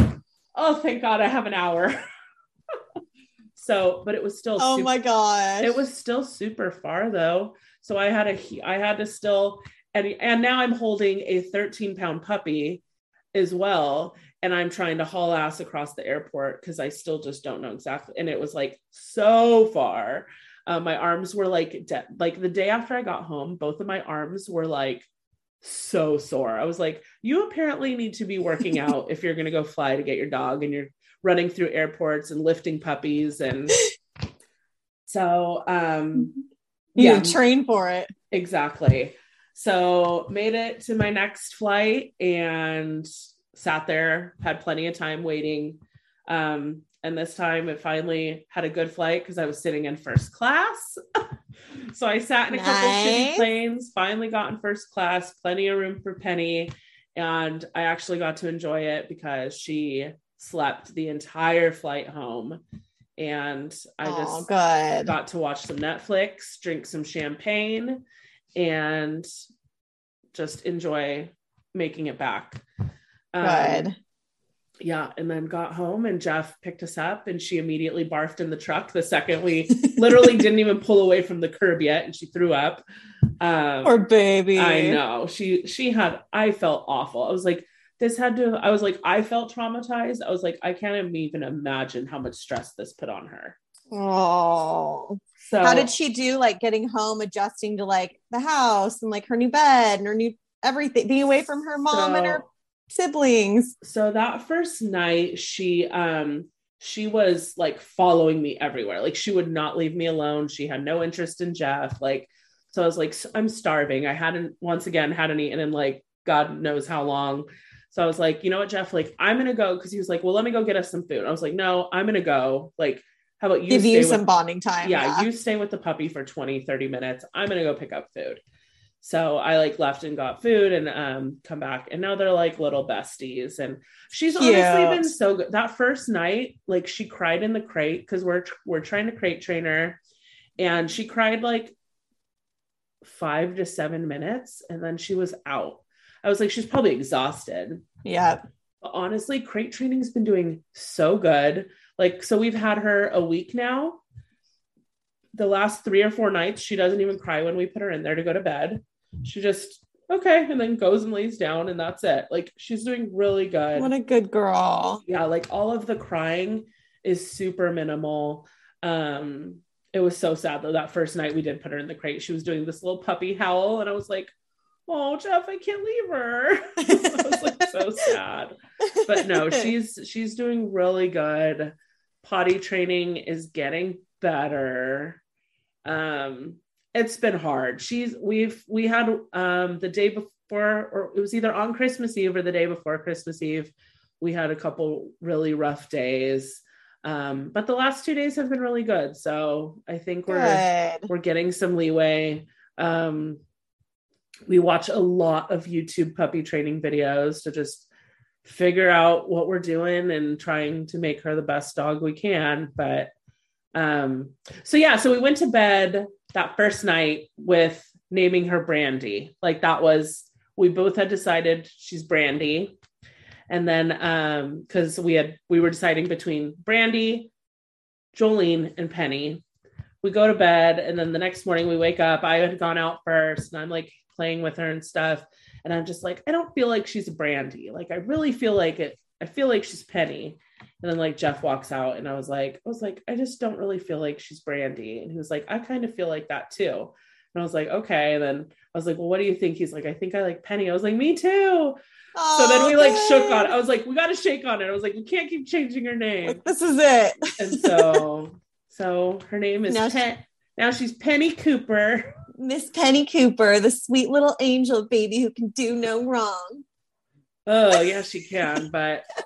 [SPEAKER 1] oh, thank God I have an hour. so, but it was still
[SPEAKER 2] Oh
[SPEAKER 1] super-
[SPEAKER 2] my God.
[SPEAKER 1] It was still super far though. So I had a I had to still and and now I'm holding a 13 pound puppy as well. And I'm trying to haul ass across the airport because I still just don't know exactly. And it was like so far. Uh, my arms were like de- like the day after I got home, both of my arms were like so sore. I was like, you apparently need to be working out if you're going to go fly to get your dog and you're running through airports and lifting puppies and so um
[SPEAKER 2] you
[SPEAKER 1] yeah
[SPEAKER 2] train for it.
[SPEAKER 1] exactly so made it to my next flight and sat there had plenty of time waiting um and this time it finally had a good flight because i was sitting in first class so i sat in a couple shitty
[SPEAKER 2] Nice.
[SPEAKER 1] planes finally got in first class plenty of room for penny and i actually got to enjoy it because she slept the entire flight home and i
[SPEAKER 2] oh,
[SPEAKER 1] just
[SPEAKER 2] good.
[SPEAKER 1] got to watch some Netflix, drink some champagne, and just enjoy making it back. Um,
[SPEAKER 2] Good.
[SPEAKER 1] Yeah. And then got home and Jeff picked us up and she immediately barfed in the truck the second we literally didn't even pull away from the curb yet and she threw up. Um,
[SPEAKER 2] Poor baby.
[SPEAKER 1] I know. She she had I felt awful. I was like, this had to I was like, I felt traumatized. I was like, I can't even imagine how much stress this put on her.
[SPEAKER 2] Oh.
[SPEAKER 1] So
[SPEAKER 2] How did she do like getting home, adjusting to like the house and like her new bed and her new everything, being away from her mom and her
[SPEAKER 1] So-
[SPEAKER 2] siblings?
[SPEAKER 1] so that first night she um she was like following me everywhere. Like she would not leave me alone. She had no interest in jeff. Like so i was like i'm starving. I hadn't once again hadn't eaten in like god knows how long. So i was like you know what jeff? Like i'm gonna go because he was like well let me go get us some food. I was like no i'm gonna go. Like how about you
[SPEAKER 2] Give you
[SPEAKER 1] with-
[SPEAKER 2] some bonding time.
[SPEAKER 1] yeah, you stay with the puppy for 20 30 minutes. I'm gonna go pick up food So I like left and got food and um come back and now they're like little besties and she's honestly been so good. That first night, like she cried in the crate because we're we're trying to crate train her and she cried like five to seven minutes and then she was out. I was like, she's probably exhausted.
[SPEAKER 2] Yeah.
[SPEAKER 1] But honestly, crate training's been doing so good. Like, so we've had her a week now. The last three or four nights, she doesn't even cry when we put her in there to go to bed. She just, okay, and then goes and lays down, and that's it. Like, she's doing really good.
[SPEAKER 2] What a good girl.
[SPEAKER 1] yeah, like all of the crying is super minimal. Um, it was so sad though. That first night we did put her in the crate, she was doing this little puppy howl, and I was like, oh jeff i can't leave her i was like so sad but no she's she's doing really good potty training is getting better um it's been hard she's we've we had um the day before or it was either on christmas eve or the day before christmas eve we had a couple really rough days um but the last two days have been really good so i think we're
[SPEAKER 2] Good.
[SPEAKER 1] we're getting some leeway um we watch a lot of YouTube puppy training videos to just figure out what we're doing and trying to make her the best dog we can. But um, so yeah, so we went to bed that first night with naming her Brandy. Like that was we both had decided she's Brandy. And then um because we had we were deciding between Brandy, Jolene, and Penny. We go to bed and then the next morning we wake up. I had gone out first and I'm like playing with her and stuff. And I'm just like, I don't feel like she's Brandy. Like I really feel like it. I feel like she's Penny. And then like Jeff walks out and I was like, I was like, I just don't really feel like she's Brandy. And he was like, I kind of feel like that too. And I was like, okay. And then I was like, well, what do you think? He's like, I think I like Penny. I was like, me too. so then we like shook on it. I was like, we got to shake on it. I was like, we can't keep changing her name.
[SPEAKER 2] Like, this is it.
[SPEAKER 1] And so, so her name is
[SPEAKER 2] Now
[SPEAKER 1] Pen. Now she's Penny Cooper.
[SPEAKER 2] Miss Penny Cooper, the sweet little angel baby who can do no wrong.
[SPEAKER 1] Oh, yeah, she can, but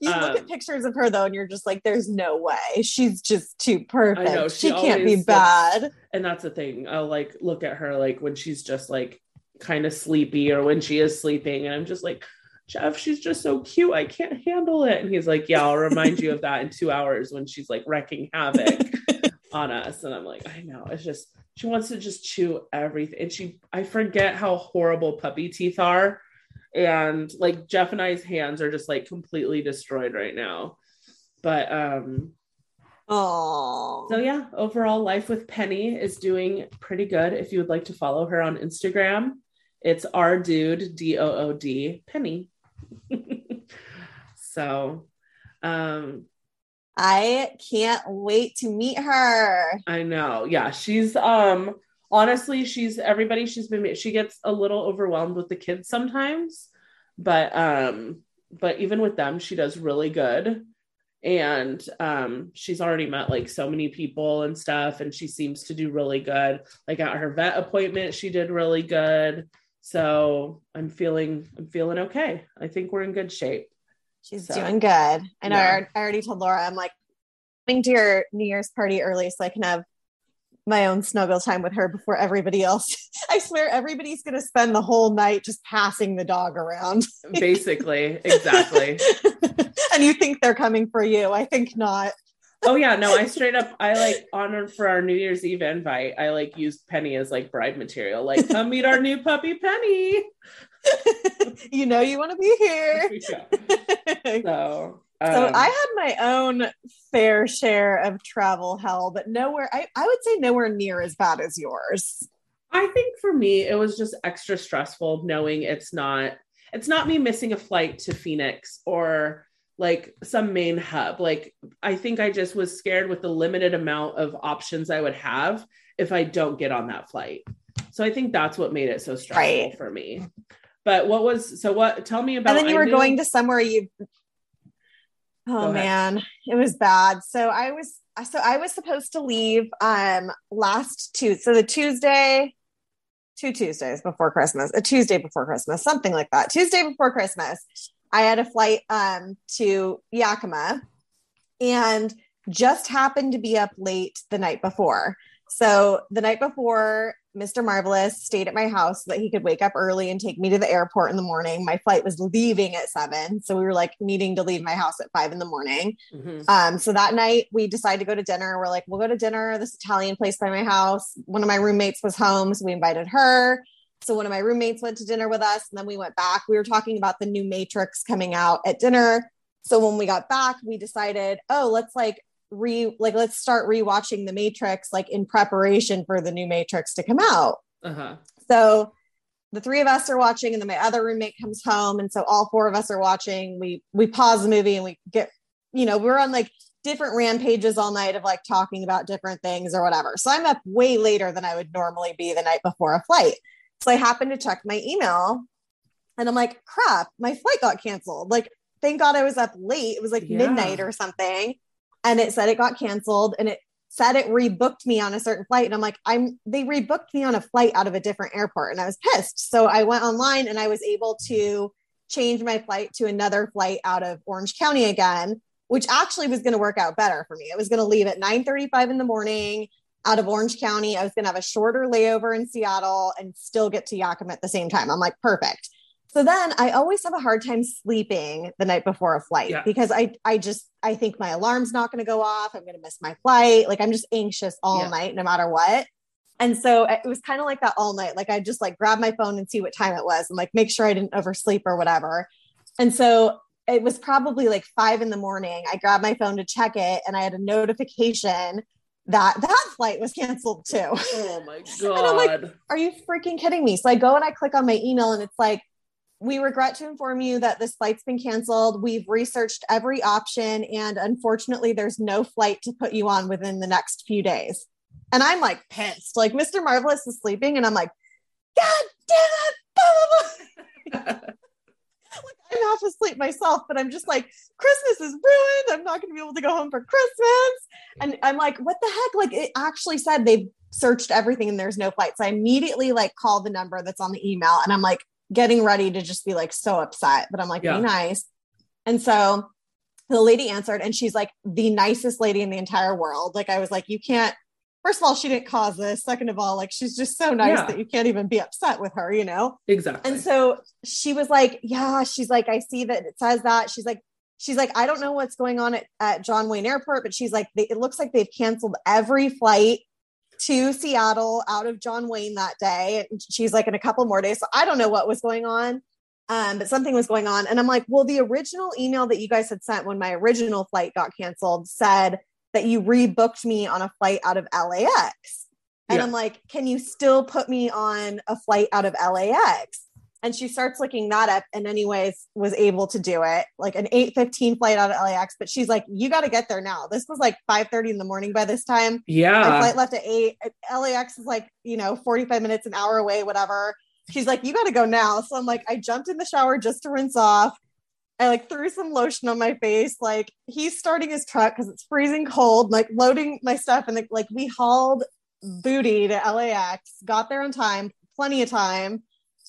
[SPEAKER 2] you look
[SPEAKER 1] Um,
[SPEAKER 2] at pictures of her though, and you're just like, there's no way. She's just too perfect.
[SPEAKER 1] know,
[SPEAKER 2] she,
[SPEAKER 1] she
[SPEAKER 2] can't be
[SPEAKER 1] looks-
[SPEAKER 2] bad.
[SPEAKER 1] and that's the thing. I'll like look at her like when she's just like kind of sleepy or when she is sleeping, and I'm just like, Jeff, she's just so cute. I can't handle it. And he's like, Yeah, I'll remind you of that in two hours when she's like wrecking havoc on us. And I'm like, I know. It's just she wants to just chew everything. And she I forget how horrible puppy teeth are. And like Jeff and I's hands are just like completely destroyed right now. But um
[SPEAKER 2] Oh,
[SPEAKER 1] so yeah, overall life with Penny is doing pretty good. If you would like to follow her on Instagram, it's our dude D O O D Penny. so um
[SPEAKER 2] I can't wait to meet her.
[SPEAKER 1] I know. Yeah, she's um honestly, she's everybody she's been she gets a little overwhelmed with the kids sometimes, but um but even with them she does really good. And um she's already met like so many people and stuff and she seems to do really good. Like at her vet appointment she did really good. So, I'm feeling I'm feeling okay. I think we're in good shape.
[SPEAKER 2] She's
[SPEAKER 1] So,
[SPEAKER 2] doing good. I know. I
[SPEAKER 1] yeah.
[SPEAKER 2] I already told Laura, I'm like coming to your New Year's party early so I can have my own snuggle time with her before everybody else. I swear everybody's going to spend the whole night just passing the dog around.
[SPEAKER 1] Basically, exactly.
[SPEAKER 2] and you think they're coming for you. I think not.
[SPEAKER 1] Oh yeah, no, I straight up I like honored for our New Year's Eve invite. I like used Penny as like bride material. Like, come meet our new puppy Penny.
[SPEAKER 2] you know you want to be here.
[SPEAKER 1] Yeah. So, um,
[SPEAKER 2] So I had my own fair share of travel hell, but nowhere I, I would say nowhere near as bad as yours.
[SPEAKER 1] I think for me it was just extra stressful knowing it's not it's not me missing a flight to Phoenix or like some main hub. Like I think I just was scared with the limited amount of options I would have if I don't get on that flight. So I think that's what made it so stressful
[SPEAKER 2] Right.
[SPEAKER 1] for me. But what was so what tell me about
[SPEAKER 2] and then you
[SPEAKER 1] I
[SPEAKER 2] were
[SPEAKER 1] knew-
[SPEAKER 2] going to somewhere you oh man it was bad. So i was so i was supposed to leave um last tuesday so the tuesday two tuesdays before christmas a tuesday before christmas something like that tuesday before christmas i had a flight um to yakima and just happened to be up late the night before. So the night before Mr. Marvelous stayed at my house so that he could wake up early and take me to the airport in the morning. My flight was leaving at seven. So we were like needing to leave my house at five in the morning.
[SPEAKER 1] Mhm.
[SPEAKER 2] Um, so that night we decided to go to dinner. We're like, we'll go to dinner, this Italian place by my house. One of my roommates was home, so we invited her. So one of my roommates went to dinner with us, and then we went back. We were talking about the new Matrix coming out at dinner. So when we got back, we decided, oh, let's like re like let's start rewatching the Matrix like in preparation for the new Matrix to come out.
[SPEAKER 1] Uh-huh.
[SPEAKER 2] So the three of us are watching, and then my other roommate comes home, and so all four of us are watching. We we pause the movie and we get, you know, we're on like different rampages all night of like talking about different things or whatever. So I'm up way later than I would normally be the night before a flight. So I happen to check my email, and I'm like, crap, my flight got canceled. Like, thank God I was up late. It was like
[SPEAKER 1] Yeah.
[SPEAKER 2] midnight or something, and it said it got canceled, and it said it rebooked me on a certain flight and I'm like I'm they rebooked me on a flight out of a different airport and I was pissed. So I went online and I was able to change my flight to another flight out of Orange County again, which actually was going to work out better for me. It was going to leave at 9:35 in the morning out of Orange County. I was going to have a shorter layover in Seattle and still get to Yakima at the same time. I'm like perfect. So then I always have a hard time sleeping the night before a flight
[SPEAKER 1] Yeah.
[SPEAKER 2] because I I just I think my alarm's not going to go off. I'm going to miss my flight. Like I'm just anxious all
[SPEAKER 1] Yeah.
[SPEAKER 2] night no matter what. And so it was kind of like that all night. Like I just like grab my phone and see what time it was and like make sure I didn't oversleep or whatever. And so it was probably like five in the morning. I grabbed my phone to check it and I had a notification that that flight was canceled too.
[SPEAKER 1] Oh my
[SPEAKER 2] I'm like,
[SPEAKER 1] god.
[SPEAKER 2] Are you freaking kidding me? So I go and I click on my email and it's like, we regret to inform you that this flight's been canceled. We've researched every option and unfortunately there's no flight to put you on within the next few days. And I'm like pissed. Like Mr. Marvelous is sleeping and I'm like, God damn it. Blah, blah, blah. I'm half asleep myself, but I'm just like, Christmas is ruined. I'm not going to be able to go home for Christmas. And I'm like, what the heck? Like it actually said they've searched everything and there's no flights. I immediately like call the number that's on the email and I'm like getting ready to just be like so upset, but I'm like,
[SPEAKER 1] Yeah.
[SPEAKER 2] be nice. And so the lady answered and she's like the nicest lady in the entire world. Like I was like, you can't, first of all, she didn't cause this. Second of all, like she's just so nice
[SPEAKER 1] Yeah.
[SPEAKER 2] that you can't even be upset with her, you know?
[SPEAKER 1] Exactly.
[SPEAKER 2] And so she was like, Yeah, she's like, I see that it says that. She's like, She's like, I don't know what's going on at, at John Wayne Airport, but she's like, they, it looks like they've canceled every flight to Seattle out of John Wayne that day. And she's like, in a couple more days. So I don't know what was going on, um, but something was going on. And I'm like, Well, the original email that you guys had sent when my original flight got canceled said that you rebooked me on a flight out of LAX. And
[SPEAKER 1] Yeah.
[SPEAKER 2] I'm like, can you still put me on a flight out of LAX? And she starts looking that up and anyways was able to do it, like an 8:15 flight out of LAX. But she's like, you got to get there now. This was like 5:30 in the morning by this time.
[SPEAKER 1] Yeah my
[SPEAKER 2] flight left at eight. LAX is like, you know, 45 minutes, an hour away, whatever. She's like, you got to go now. So I'm like, I jumped in the shower just to rinse off. I like threw some lotion on my face. Like he's starting his truck because it's freezing cold, like loading my stuff. And like, like we hauled booty to LAX, got there on time, plenty of time.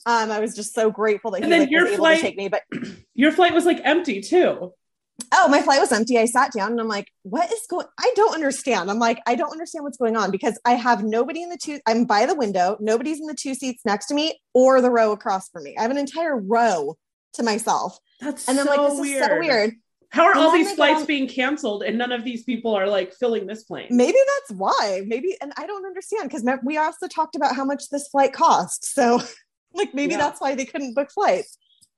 [SPEAKER 2] Um, I was just so grateful that
[SPEAKER 1] And
[SPEAKER 2] he
[SPEAKER 1] then
[SPEAKER 2] like,
[SPEAKER 1] your
[SPEAKER 2] was able to take me. But
[SPEAKER 1] Your flight was like empty too.
[SPEAKER 2] oh, my flight was empty. I sat down and I'm like, what is going? I don't understand. I'm like, I don't understand what's going on because I have nobody in the two. I'm by the window. Nobody's in the two seats next to me or the row across from me. I have an entire row to myself,
[SPEAKER 1] That's
[SPEAKER 2] and I'm
[SPEAKER 1] so
[SPEAKER 2] like, this
[SPEAKER 1] weird.
[SPEAKER 2] is so weird.
[SPEAKER 1] How are
[SPEAKER 2] And
[SPEAKER 1] all these flights
[SPEAKER 2] on-
[SPEAKER 1] being canceled and none of these people are like filling this plane?
[SPEAKER 2] Maybe that's why. Maybe, and I don't understand because we also talked about how much this flight cost. So, like, maybe
[SPEAKER 1] Yeah.
[SPEAKER 2] that's why they couldn't book flights.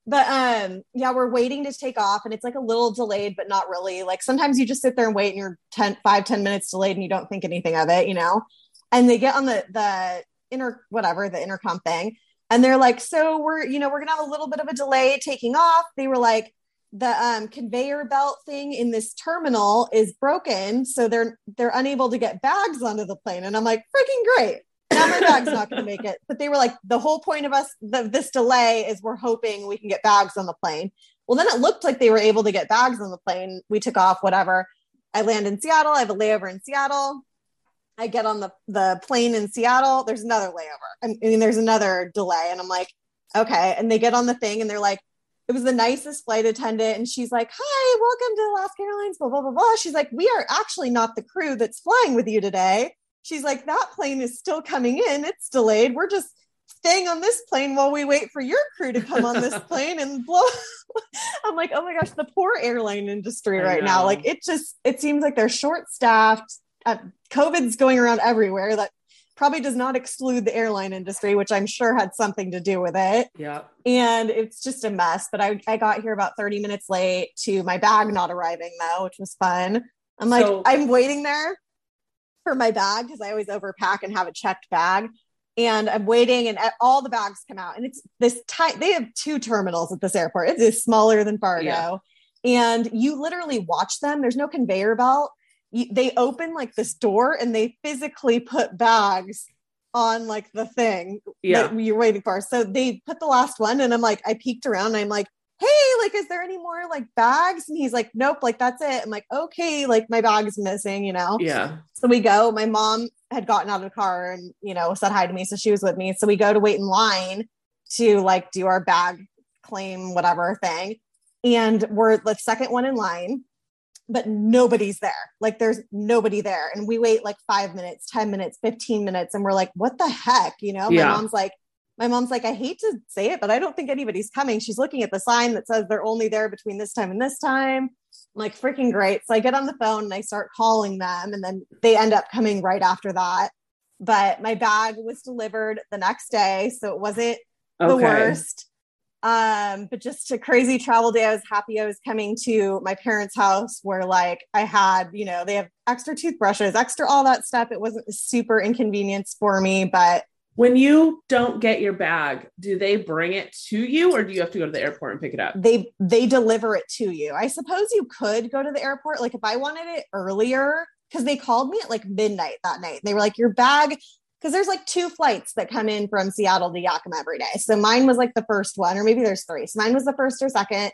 [SPEAKER 2] But um, yeah, we're waiting to take off, and it's like a little delayed, but not really. Like sometimes you just sit there and wait, and you're 10, 5, 10 minutes delayed, and you don't think anything of it, you know. And they get on the the inter whatever the intercom thing, and they're like, "So we're you know we're gonna have a little bit of a delay taking off." They were like, the um, conveyor belt thing in this terminal is broken, so they're they're unable to get bags onto the plane. And I'm like, freaking great. Now my bag's not going to make it. But they were like, the whole point of us the, this delay is we're hoping we can get bags on the plane. Well, then it looked like they were able to get bags on the plane. We took off, whatever. I land in Seattle. I have a layover in Seattle. I get on the the plane in Seattle. There's another layover. I mean, there's another delay, and I'm like, okay. And they get on the thing, and they're like it was the nicest flight attendant. And she's like, Hi, welcome to Alaska Airlines, blah, blah, blah, blah. She's like, We are actually not the crew that's flying with you today. She's like, that plane is still coming in. It's delayed. We're just staying on this plane while we wait for your crew to come on this plane and blow. I'm like, oh my gosh, the poor airline industry right now. Like it just, it seems like they're short staffed. Uh, COVID's going around everywhere. That probably does not exclude the airline industry, which I'm sure had something to do with it.
[SPEAKER 1] Yeah.
[SPEAKER 2] And it's just a mess. But I, I got here about 30 minutes late to my bag not arriving though, which was fun. I'm like,
[SPEAKER 1] So-
[SPEAKER 2] I'm waiting there for my bag because I always overpack and have a checked bag. And I'm waiting, and all the bags come out. And it's this tight. They have two terminals at this airport. It is smaller than Fargo,
[SPEAKER 1] Yeah.
[SPEAKER 2] and you literally watch them. There's no conveyor belt. You, they open like this door, and they physically put bags on like the thing
[SPEAKER 1] Yeah.
[SPEAKER 2] that you're waiting for. So they put the last one, and I'm like, I peeked around, and I'm like, hey, like, is there any more like bags? And he's like, nope, like that's it. I'm like, okay, like my bag's missing, you know.
[SPEAKER 1] Yeah.
[SPEAKER 2] So we go. My mom had gotten out of the car and you know said hi to me, so she was with me. So we go to wait in line to like do our bag claim whatever thing, and we're the second one in line, but nobody's there. Like there's nobody there, and we wait like five minutes, ten minutes, fifteen minutes, and we're like, what the heck, you know?
[SPEAKER 1] Yeah.
[SPEAKER 2] My mom's like. My mom's like, I hate to say it, but I don't think anybody's coming. She's looking at the sign that says they're only there between this time and this time. I'm like freaking great. So I get on the phone and I start calling them, and then they end up coming right after that. But my bag was delivered the next day, so it wasn't the worst. Um, but just a crazy travel day. I was happy I was coming to my parents' house where like I had, you know, they have extra toothbrushes, extra all that stuff. It wasn't a super inconvenience for me, but
[SPEAKER 1] When you don't get your bag, do they bring it to you or do you have to go to the airport and pick it up?
[SPEAKER 2] they they deliver it to you. I suppose you could go to the airport like if I wanted it earlier because they called me at like midnight that night. They were like your bag because there's like two flights that come in from Seattle to Yakima every day. So mine was like the first one or maybe there's three. So mine was the first or second.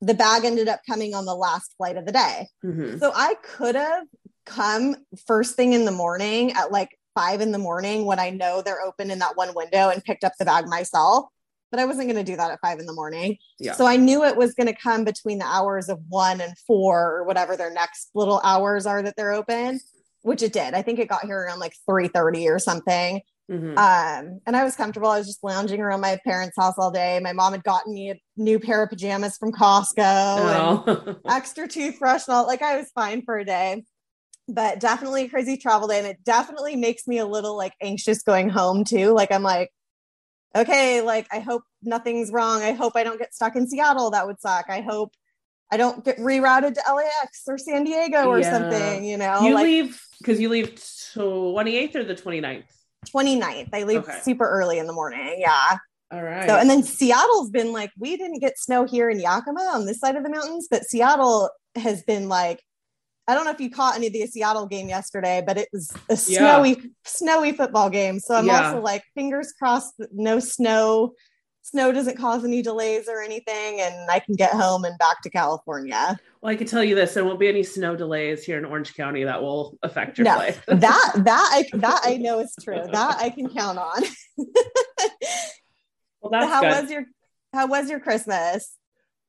[SPEAKER 2] The bag ended up coming on the last flight of the day.
[SPEAKER 1] Mhm.
[SPEAKER 2] So I could have come first thing in the morning at like five in the morning when I know they're open in that one window and picked up the bag myself. But I wasn't going to do that at five in the morning.
[SPEAKER 1] Yeah.
[SPEAKER 2] So I knew it was going to come between the hours of one and four or whatever their next little hours are that they're open, which it did. I think it got here around like 3:30 or something.
[SPEAKER 1] Mhm.
[SPEAKER 2] Um, and I was comfortable. I was just lounging around my parents' house all day. My mom had gotten me a new pair of pajamas from Costco and
[SPEAKER 1] Oh.
[SPEAKER 2] extra toothbrush and all like I was fine for a day. But definitely crazy travel day. And it definitely makes me a little like anxious going home too. Like I'm like, okay, like I hope nothing's wrong. I hope I don't get stuck in Seattle. That would suck. I hope I don't get rerouted to LAX or San Diego or
[SPEAKER 1] Yeah.
[SPEAKER 2] something, you know,
[SPEAKER 1] you
[SPEAKER 2] like
[SPEAKER 1] leave because you leave 28th or the 29th.
[SPEAKER 2] 29th. I leave
[SPEAKER 1] Okay.
[SPEAKER 2] super early in the morning. Yeah.
[SPEAKER 1] All right.
[SPEAKER 2] So, and then Seattle's been like, we didn't get snow here in Yakima on this side of the mountains, but Seattle has been like, I don't know if you caught any of the Seattle game yesterday, but it was a
[SPEAKER 1] Yeah.
[SPEAKER 2] snowy, snowy football game. So I'm
[SPEAKER 1] Yeah.
[SPEAKER 2] also like, fingers crossed, that no snow. Snow doesn't cause any delays or anything, and I can get home and back to California.
[SPEAKER 1] well, I can tell you this: there won't be any snow delays here in Orange County that will affect your
[SPEAKER 2] No,
[SPEAKER 1] flight.
[SPEAKER 2] That that I that I know is true. That I can count on.
[SPEAKER 1] well,
[SPEAKER 2] So how
[SPEAKER 1] good.
[SPEAKER 2] was your how was your Christmas?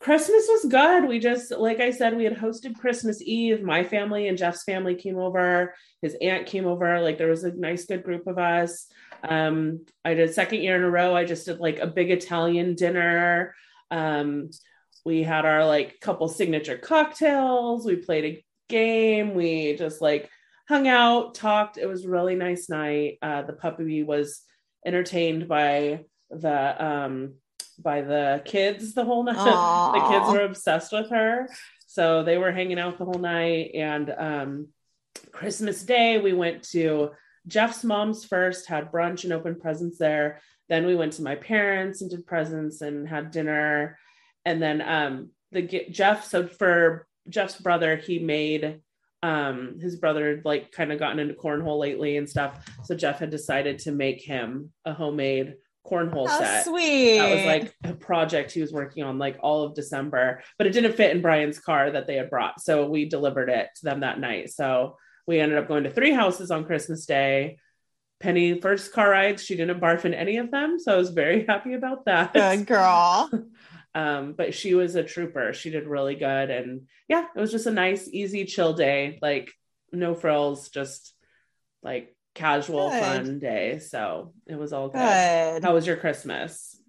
[SPEAKER 1] Christmas was good. We just, like I said, we had hosted Christmas Eve. My family and Jeff's family came over. His aunt came over. Like there was a nice, good group of us. Um, I did second year in a row. I just did like a big Italian dinner. Um, we had our like couple signature cocktails. We played a game. We just like hung out, talked. It was a really nice night. Uh, the puppy was entertained by the um by the kids the whole night. the kids were obsessed with her. So they were hanging out the whole night. And um Christmas Day, we went to Jeff's mom's first, had brunch and opened presents there. Then we went to my parents and did presents and had dinner. And then um the Jeff, so for Jeff's brother, he made um his brother had, like kind of gotten into cornhole lately and stuff. So Jeff had decided to make him a homemade cornhole set.
[SPEAKER 2] sweet.
[SPEAKER 1] That was like a project he was working on like all of December, but it didn't fit in Brian's car that they had brought. So we delivered it to them that night. So we ended up going to three houses on Christmas Day. Penny first car rides, she didn't barf in any of them. So I was very happy about that.
[SPEAKER 2] good girl.
[SPEAKER 1] Um, but she was a trooper. She did really good. And yeah, it was just a nice, easy, chill day. Like no frills, just like casual,
[SPEAKER 2] Good.
[SPEAKER 1] fun day. So it was all good.
[SPEAKER 2] Good.
[SPEAKER 1] How was your Christmas?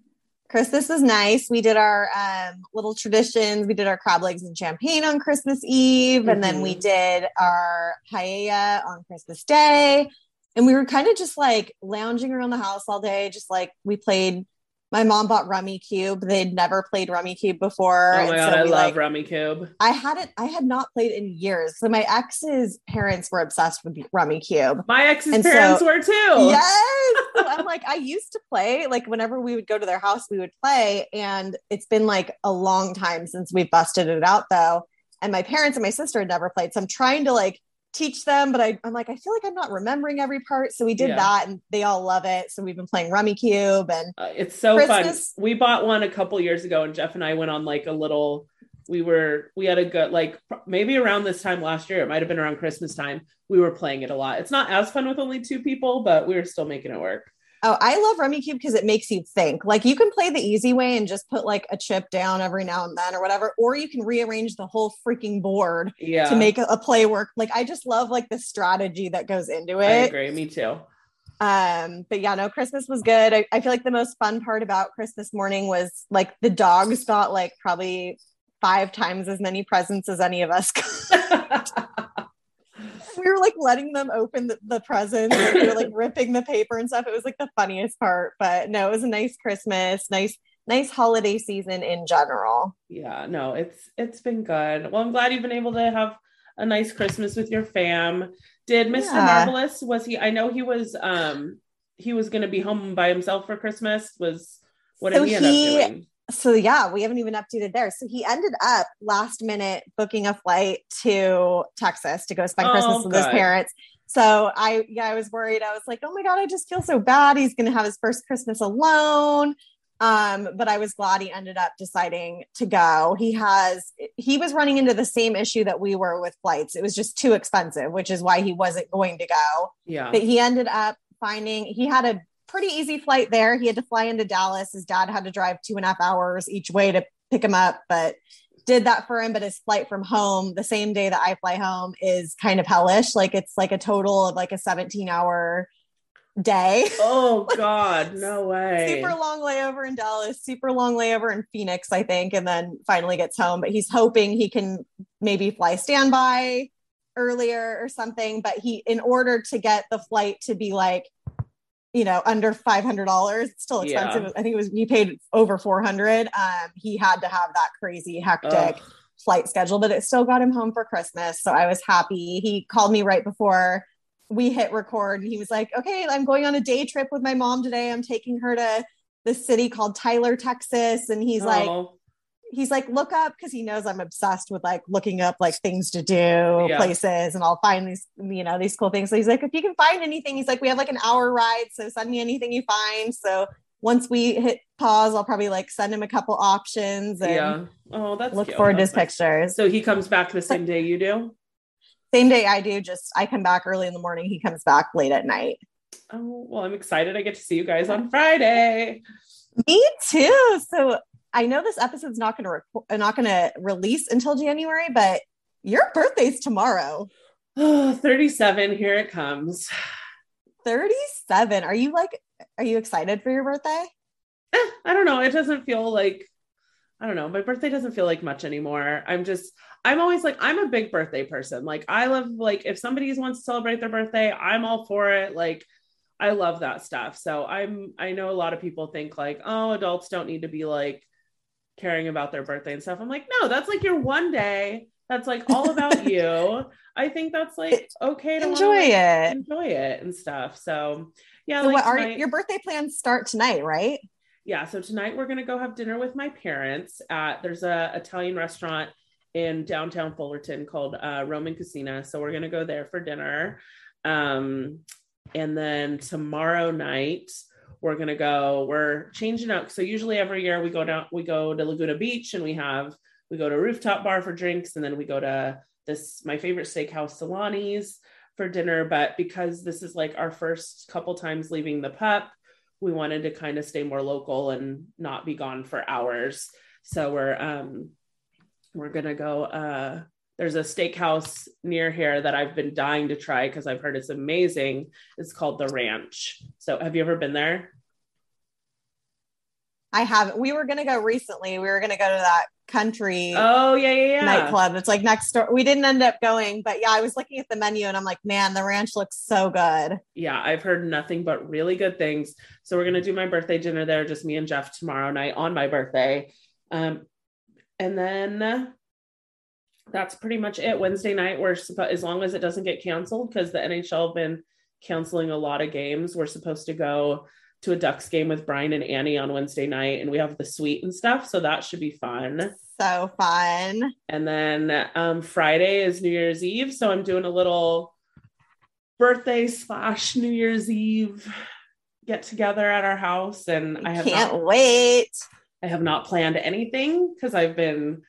[SPEAKER 2] Christmas was nice. We did our um, little traditions. We did our crab legs and champagne on Christmas Eve, and then we
[SPEAKER 1] Mhm.
[SPEAKER 2] did our paella on Christmas Day. And we were kind of just like lounging around the house all day. Just like we played. My mom bought Rummikub. They'd never played Rummikub before.
[SPEAKER 1] Oh my
[SPEAKER 2] so
[SPEAKER 1] god, I
[SPEAKER 2] we,
[SPEAKER 1] love
[SPEAKER 2] like,
[SPEAKER 1] Rummikub.
[SPEAKER 2] I hadn't. I had not played in years. So my ex's parents were obsessed with Rummikub.
[SPEAKER 1] My ex's
[SPEAKER 2] And
[SPEAKER 1] parents
[SPEAKER 2] so-
[SPEAKER 1] were too.
[SPEAKER 2] Yes. So I'm like, I used to play, like, whenever we would go to their house, we would play. And it's been like a long time since we've busted it out, though. And my parents and my sister had never played. So I'm trying to like teach them, but I, I'm like, I feel like I'm not remembering every part. So we did
[SPEAKER 1] Yeah.
[SPEAKER 2] that and they all love it. So we've been playing Rummikub and
[SPEAKER 1] Uh, it's so
[SPEAKER 2] Christmas-
[SPEAKER 1] fun. We bought one a couple years ago, and Jeff and I went on like a little. We were we had a good like maybe around this time last year. It might have been around Christmas time. We were playing it a lot. It's not as fun with only two people, but we were still making it work.
[SPEAKER 2] Oh, I love Rummikub because it makes you think. Like you can play the easy way and just put like a chip down every now and then or whatever, or you can rearrange the whole freaking board
[SPEAKER 1] Yeah,
[SPEAKER 2] to make a, a play work. Like I just love like the strategy that goes into it.
[SPEAKER 1] I agree. Me too.
[SPEAKER 2] Um, but yeah, no, Christmas was good. I, I feel like the most fun part about Christmas morning was like the dogs got like probably five times as many presents as any of us got. we were like letting them open the, the presents and we were like ripping the paper and stuff. It was like the funniest part. But no, it was a nice Christmas, nice, nice holiday season in general.
[SPEAKER 1] yeah, no, it's it's been good. Well, I'm glad you've been able to have a nice Christmas with your fam. Did Mr.
[SPEAKER 2] Yeah.
[SPEAKER 1] Marvelous was he? I know he was. Um, he was going to be home by himself for Christmas. Was what did
[SPEAKER 2] So
[SPEAKER 1] he end
[SPEAKER 2] he-
[SPEAKER 1] up doing?
[SPEAKER 2] So yeah, we haven't even updated there. So he ended up last minute booking a flight to Texas to go spend
[SPEAKER 1] Oh,
[SPEAKER 2] Christmas with his parents. So I yeah, I was worried. I was like, oh my God, I just feel so bad. He's gonna have his first Christmas alone. Um, but I was glad he ended up deciding to go. He has he was running into the same issue that we were with flights. It was just too expensive, which is why he wasn't going to go
[SPEAKER 1] Yeah.
[SPEAKER 2] but he ended up finding he had a pretty easy flight there. He had to fly into Dallas. His dad had to drive two and a half hours each way to pick him up, but did that for him. But his flight from home, the same day that I fly home, is kind of hellish. Like it's like a total of like a 17 hour day.
[SPEAKER 1] Oh God, no way.
[SPEAKER 2] Super long layover in Dallas, super long layover in Phoenix, I think, and then finally gets home. But he's hoping he can maybe fly standby earlier or something. But he, in order to get the flight to be like, you know, under five hundred dollars, it's still
[SPEAKER 1] Yeah.
[SPEAKER 2] expensive. I think it was he paid over four hundred. Um, he had to have that crazy hectic
[SPEAKER 1] Ugh.
[SPEAKER 2] flight schedule, but it still got him home for Christmas. So I was happy. He called me right before we hit record and he was like, Okay, I'm going on a day trip with my mom today. I'm taking her to this city called Tyler, Texas. And he's like,
[SPEAKER 1] Oh,
[SPEAKER 2] he's like, look up because he knows I'm obsessed with like looking up like things to do,
[SPEAKER 1] Yeah.
[SPEAKER 2] places, and I'll find these, you know, these cool things. So he's like, if you can find anything, he's like, we have like an hour ride, so send me anything you find. So once we hit pause, I'll probably like send him a couple options and
[SPEAKER 1] yeah. Oh, that's
[SPEAKER 2] look
[SPEAKER 1] cute.
[SPEAKER 2] forward to his
[SPEAKER 1] nice.
[SPEAKER 2] pictures.
[SPEAKER 1] So he comes back the same day you do.
[SPEAKER 2] Same day I do, just I come back early in the morning, he comes back late at night.
[SPEAKER 1] Oh well, I'm excited. I get to see you guys on Friday.
[SPEAKER 2] Me too. So I know this episode's not going to rec- not going to release until January, but your birthday's tomorrow.
[SPEAKER 1] Oh, 37. Here it comes.
[SPEAKER 2] 37. Are you like, are you excited for your birthday?
[SPEAKER 1] Eh, I don't know. It doesn't feel like I don't know. My birthday doesn't feel like much anymore. I'm just I'm always like I'm a big birthday person. Like I love like if somebody wants to celebrate their birthday, I'm all for it. Like I love that stuff. So I'm I know a lot of people think like, "Oh, adults don't need to be like caring about their birthday and stuff." I'm like, "No, that's like your one day. That's like all about you." I think that's like okay to wanna,
[SPEAKER 2] Enjoy
[SPEAKER 1] like,
[SPEAKER 2] it.
[SPEAKER 1] enjoy it and stuff. So, yeah,
[SPEAKER 2] So
[SPEAKER 1] like
[SPEAKER 2] what are
[SPEAKER 1] tonight-
[SPEAKER 2] your birthday plans start tonight, right?
[SPEAKER 1] yeah so tonight we're going to go have dinner with my parents at there's a italian restaurant in downtown fullerton called uh, roman cucina so we're going to go there for dinner um, and then tomorrow night we're going to go we're changing up so usually every year we go down we go to laguna beach and we have we go to rooftop bar for drinks and then we go to this my favorite steakhouse Selanne's for dinner but because this is like our first couple times leaving the pup we wanted to kind of stay more local and not be gone for hours. So we're um we're gonna go uh there's a steakhouse near here that I've been dying to try because I've heard it's amazing. It's called the Ranch. So have you ever been there?
[SPEAKER 2] I haven't. We were gonna go recently. We were gonna go to that country
[SPEAKER 1] Oh yeah, yeah, yeah.
[SPEAKER 2] nightclub. It's like next door. We didn't end up going, but yeah, I was looking at the menu and I'm like, man, the ranch looks so good.
[SPEAKER 1] Yeah, I've heard nothing but really good things. So we're gonna do my birthday dinner there, just me and Jeff tomorrow night on my birthday. Um, and then that's pretty much it. Wednesday night, we're supposed as long as it doesn't get canceled, because the NHL have been canceling a lot of games. We're supposed to go to a Ducks game with Brian and Annie on Wednesday night, and we have the suite and stuff, so that should be fun.
[SPEAKER 2] So fun.
[SPEAKER 1] And then um, Friday is New Year's Eve, so I'm doing a little birthday slash New Year's Eve get together at our house, and I have
[SPEAKER 2] Can't
[SPEAKER 1] not,
[SPEAKER 2] wait.
[SPEAKER 1] I have not planned anything because I've been.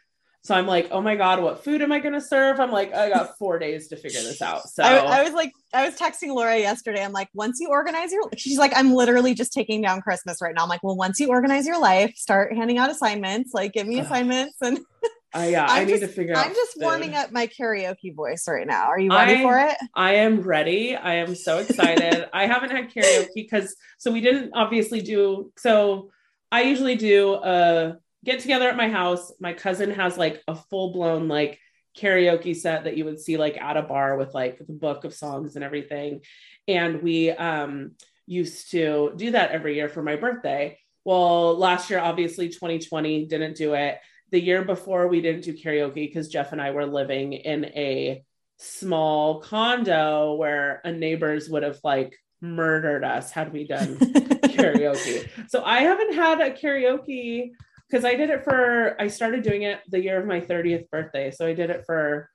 [SPEAKER 1] So I'm like, oh my god, what food am I going to serve? I'm like, I got four days to figure this out. So
[SPEAKER 2] I, I was like, I was texting Laura yesterday. I'm like, once you organize your, she's like, I'm literally just taking down Christmas right now. I'm like, well, once you organize your life, start handing out assignments, like give me assignments. And uh,
[SPEAKER 1] I, yeah, I
[SPEAKER 2] I'm
[SPEAKER 1] need
[SPEAKER 2] just-
[SPEAKER 1] to figure out.
[SPEAKER 2] I'm just
[SPEAKER 1] food.
[SPEAKER 2] warming up my karaoke voice right now. Are you ready
[SPEAKER 1] I-
[SPEAKER 2] for it?
[SPEAKER 1] I am ready. I am so excited. I haven't had karaoke because so we didn't obviously do so I usually do a get together at my house. My cousin has like a full blown like karaoke set that you would see like at a bar with like the book of songs and everything. And we um used to do that every year for my birthday. Well, last year obviously 2020 didn't do it. The year before we didn't do karaoke because Jeff and I were living in a small condo where a neighbors would have like murdered us had we done karaoke. So I haven't had a karaoke because I did it for I started doing it the year of my 30th birthday. So I did it for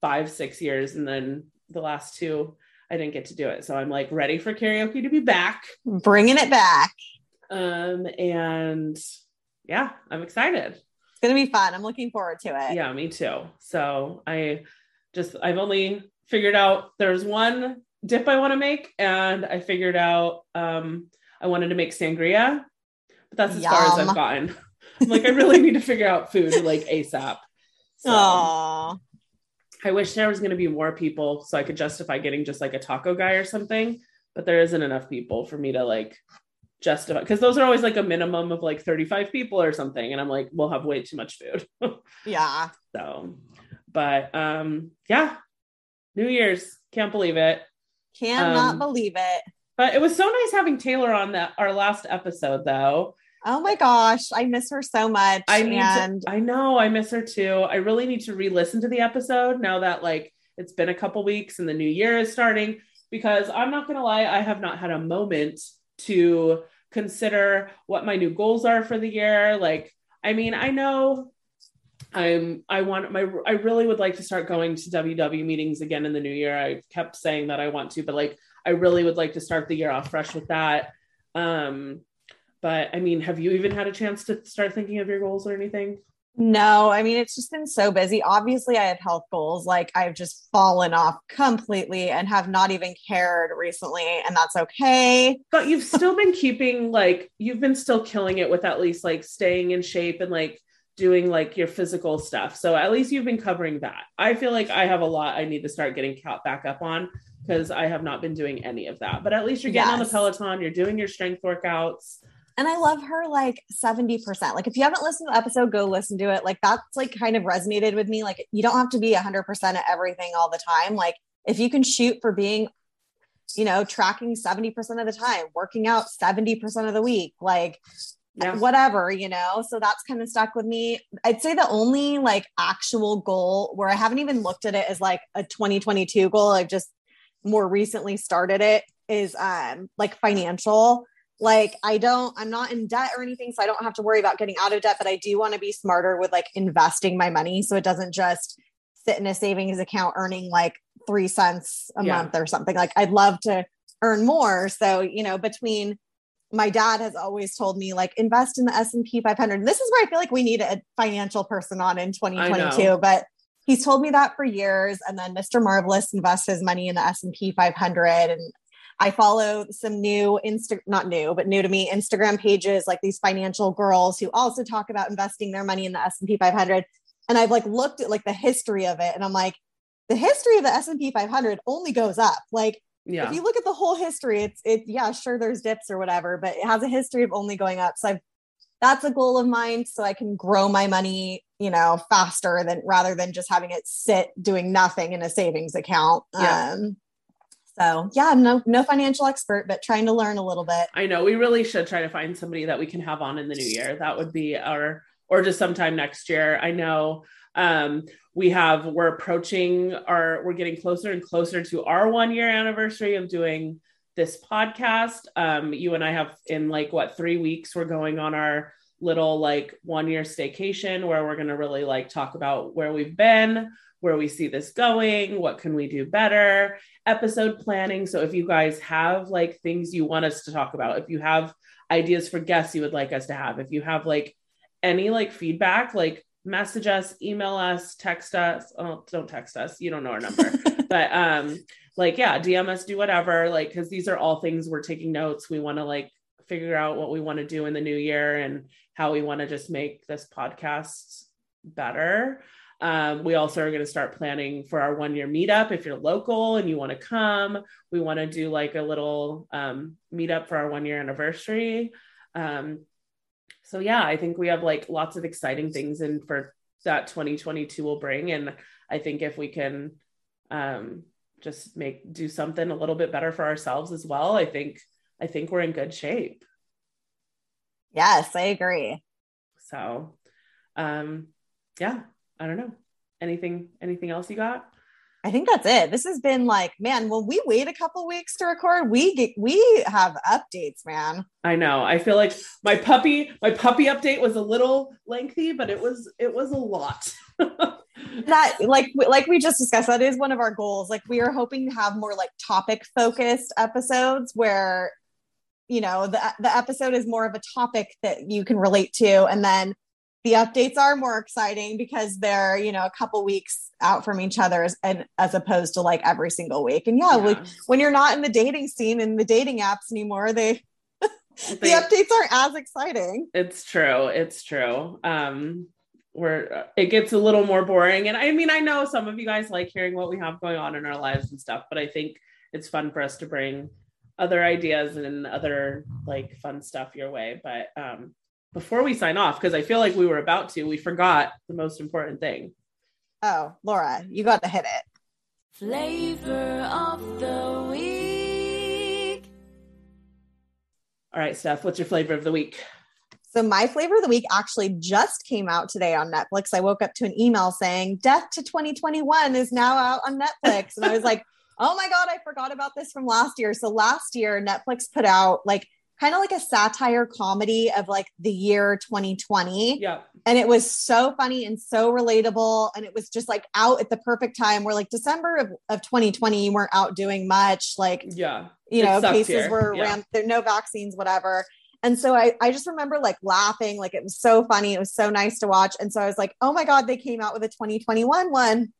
[SPEAKER 1] five, six years, and then the last two I didn't get to do it. So I'm like ready for karaoke to be back.
[SPEAKER 2] Bringing it back.
[SPEAKER 1] Um, and yeah, I'm excited.
[SPEAKER 2] It's going to be fun. I'm looking forward to it.
[SPEAKER 1] Yeah, me too. So I just I've only figured out there's one dip I want to make, and I figured out um I wanted to make sangria, but that's as far as I've gotten. I'm like, I really need to figure out food like ASAP. So
[SPEAKER 2] Aw.
[SPEAKER 1] I wish there was gonna be more people so I could justify getting just like a taco guy or something, but there isn't enough people for me to like justify because those are always like a minimum of like 35 people or something. And I'm like, we'll have way too much food.
[SPEAKER 2] Yeah.
[SPEAKER 1] So, but um, yeah, New Year's, can't believe it.
[SPEAKER 2] Cannot
[SPEAKER 1] Um,
[SPEAKER 2] believe it.
[SPEAKER 1] But it was so nice having Taylor on that our last episode, though.
[SPEAKER 2] Oh my gosh. I miss her so much.
[SPEAKER 1] I need
[SPEAKER 2] and
[SPEAKER 1] to, I know I miss her too. I really need to re-listen to the episode now that like it's been a couple weeks and the new year is starting. Because I'm not gonna lie, I have not had a moment to consider what my new goals are for the year. Like, I mean, I know I'm I want my I really would like to start going to WW meetings again in the new year. I kept saying that I want to, but like I really would like to start the year off fresh with that. Um but I mean, have you even had a chance to start thinking of your goals or anything?
[SPEAKER 2] no, I mean, it's just been so busy. Obviously, I have health goals. Like, I've just fallen off completely and have not even cared recently. And that's okay.
[SPEAKER 1] But you've still been keeping like you've been still killing it with at least like staying in shape and like doing like your physical stuff. So at least you've been covering that. I feel like I have a lot I need to start getting caught back up on because I have not been doing any of that. But at least you're getting on the Peloton, you're doing your strength workouts.
[SPEAKER 2] And I love her like 70%. Like, if you haven't listened to the episode, go listen to it. Like, that's like kind of resonated with me. Like, you don't have to be 100% at everything all the time. Like, if you can shoot for being, you know, tracking 70% of the time, working out 70% of the week, like,
[SPEAKER 1] Yeah.
[SPEAKER 2] whatever, you know? So that's kind of stuck with me. I'd say the only like actual goal where I haven't even looked at it as like a 2022 goal, I've just more recently started it is um like financial. Like I don't, I'm not in debt or anything, so I don't have to worry about getting out of debt, but I do want to be smarter with like investing my money so it doesn't just sit in a savings account earning like three cents a
[SPEAKER 1] Yeah.
[SPEAKER 2] month or something. Like I'd love to earn more. So, you know, between my dad has always told me like invest in the S&P 500. This is where I feel like we need a financial person on in 2022, but he's told me that for years and then Mr. Marvelous invests his money in the S&P 500 and I follow some new Insta not new but new to me Instagram pages like these financial girls who also talk about investing their money in the S&P 500 and I've like looked at like the history of it and I'm like the history of the S&P 500 only goes up. Like
[SPEAKER 1] Yeah.
[SPEAKER 2] if you look at the whole history, it's it yeah, sure there's dips or whatever, but it has a history of only going up. So I've that's a goal of mine so I can grow my money, you know, faster than rather than just having it sit doing nothing in a savings account.
[SPEAKER 1] Yeah.
[SPEAKER 2] Um so yeah, no no financial expert, but trying to learn a little bit.
[SPEAKER 1] I know we really should try to find somebody that we can have on in the new year. That would be our, or just sometime next year. I know um, we have, we're approaching our, we're getting closer and closer to our one year anniversary of doing this podcast. Um, you and I have in like what, three weeks, we're going on our little like one year staycation where we're going to really like talk about where we've been, where we see this going, what can we do better, episode planning. So if you guys have like things you want us to talk about, if you have ideas for guests you would like us to have, if you have like any like feedback, like message us, email us, text us. Oh, don't text us. You don't know our number. but um like yeah, DM us, do whatever. Like cuz these are all things we're taking notes. We want to like figure out what we want to do in the new year and how we want to just make this podcast better. Um, we also are going to start planning for our one year meetup. If you're local and you want to come, we want to do like a little um, meetup for our one year anniversary. Um, so yeah, I think we have like lots of exciting things in for that 2022 will bring. And I think if we can um, just make do something a little bit better for ourselves as well, I think I think we're in good shape.
[SPEAKER 2] Yes, I agree.
[SPEAKER 1] So um yeah, I don't know. Anything anything else you got?
[SPEAKER 2] I think that's it. This has been like, man, when we wait a couple weeks to record, we get we have updates, man.
[SPEAKER 1] I know. I feel like my puppy my puppy update was a little lengthy, but it was it was a lot.
[SPEAKER 2] that like like we just discussed that is one of our goals like we are hoping to have more like topic focused episodes where you know the the episode is more of a topic that you can relate to and then the updates are more exciting because they're you know a couple weeks out from each other as, and as opposed to like every single week and yeah, like when you're not in the dating scene and the dating apps anymore they the updates aren't as exciting
[SPEAKER 1] It's true. It's true. Um, where it gets a little more boring. And I mean, I know some of you guys like hearing what we have going on in our lives and stuff, but I think it's fun for us to bring other ideas and other like fun stuff your way. But um, before we sign off, because I feel like we were about to, we forgot the most important thing.
[SPEAKER 2] oh laura you got to hit it
[SPEAKER 3] Flavor of the week.
[SPEAKER 1] All right, Steph, what's your flavor of the week?
[SPEAKER 2] So my flavor of the week actually just came out today on Netflix. I woke up to an email saying Death to 2021 is now out on Netflix. And I was like, oh my God, I forgot about this from last year. So last year, Netflix put out like kind of like a satire comedy of like the year 2020.
[SPEAKER 1] Yeah.
[SPEAKER 2] And it was so funny and so relatable. And it was just like out at the perfect time where like December of, of 2020, you weren't out doing much. Like
[SPEAKER 1] Yeah.
[SPEAKER 2] you know, cases
[SPEAKER 1] here.
[SPEAKER 2] were
[SPEAKER 1] Yeah.
[SPEAKER 2] ram- there no vaccines, whatever. And so I, I just remember like laughing, like it was so funny. It was so nice to watch. And so I was like, oh my God, they came out with a 2021 one.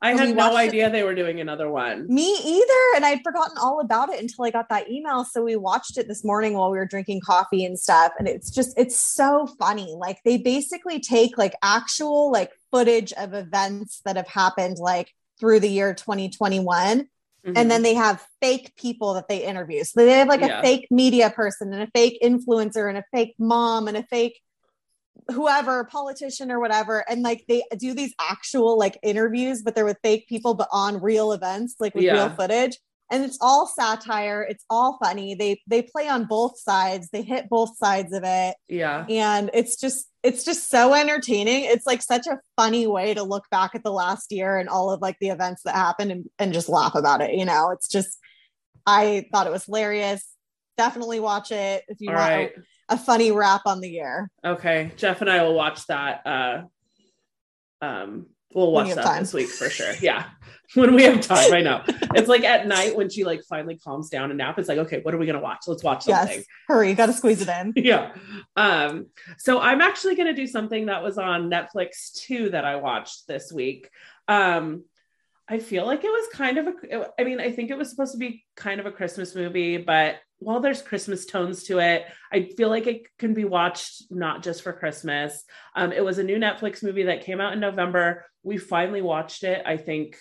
[SPEAKER 1] I had no
[SPEAKER 2] watched it-
[SPEAKER 1] idea they were doing another one.
[SPEAKER 2] Me either. And I'd forgotten all about it until I got that email. So we watched it this morning while we were drinking coffee and stuff. And it's just, it's so funny. Like they basically take like actual like footage of events that have happened like through the year 2021
[SPEAKER 1] Mhm.
[SPEAKER 2] and then they have fake people that they interview. So they have like
[SPEAKER 1] Yeah.
[SPEAKER 2] a fake media person and a fake influencer and a fake mom and a fake whoever politician or whatever and like they do these actual like interviews but they're with fake people but on real events like with
[SPEAKER 1] Yeah.
[SPEAKER 2] real footage. And it's all satire. It's all funny. They they play on both sides. They hit both sides of it.
[SPEAKER 1] Yeah.
[SPEAKER 2] and it's just it's just so entertaining. It's like such a funny way to look back at the last year and all of like the events that happened and, and just laugh about it you know? It's just i thought it was hilarious. Definitely watch it if you
[SPEAKER 1] All
[SPEAKER 2] want
[SPEAKER 1] right.
[SPEAKER 2] A, funny wrap on the year
[SPEAKER 1] Okay. Jeff and I will watch that. Uh, um, we'll watch that
[SPEAKER 2] time.
[SPEAKER 1] this week for sure. Yeah. When we have time, I know. It's like at night when she like finally calms down and nap. It's like, okay, what are we gonna watch? Let's watch something.
[SPEAKER 2] yes hurry you gotta squeeze it in
[SPEAKER 1] yeah. Um, so I'm actually going to do something that was on Netflix too that I watched this week. Um, I feel like it was kind of a, I mean, I think it was supposed to be kind of a Christmas movie, but while there's Christmas tones to it, I feel like it can be watched not just for Christmas. Um, it was a new Netflix movie that came out in November. We finally watched it, I think,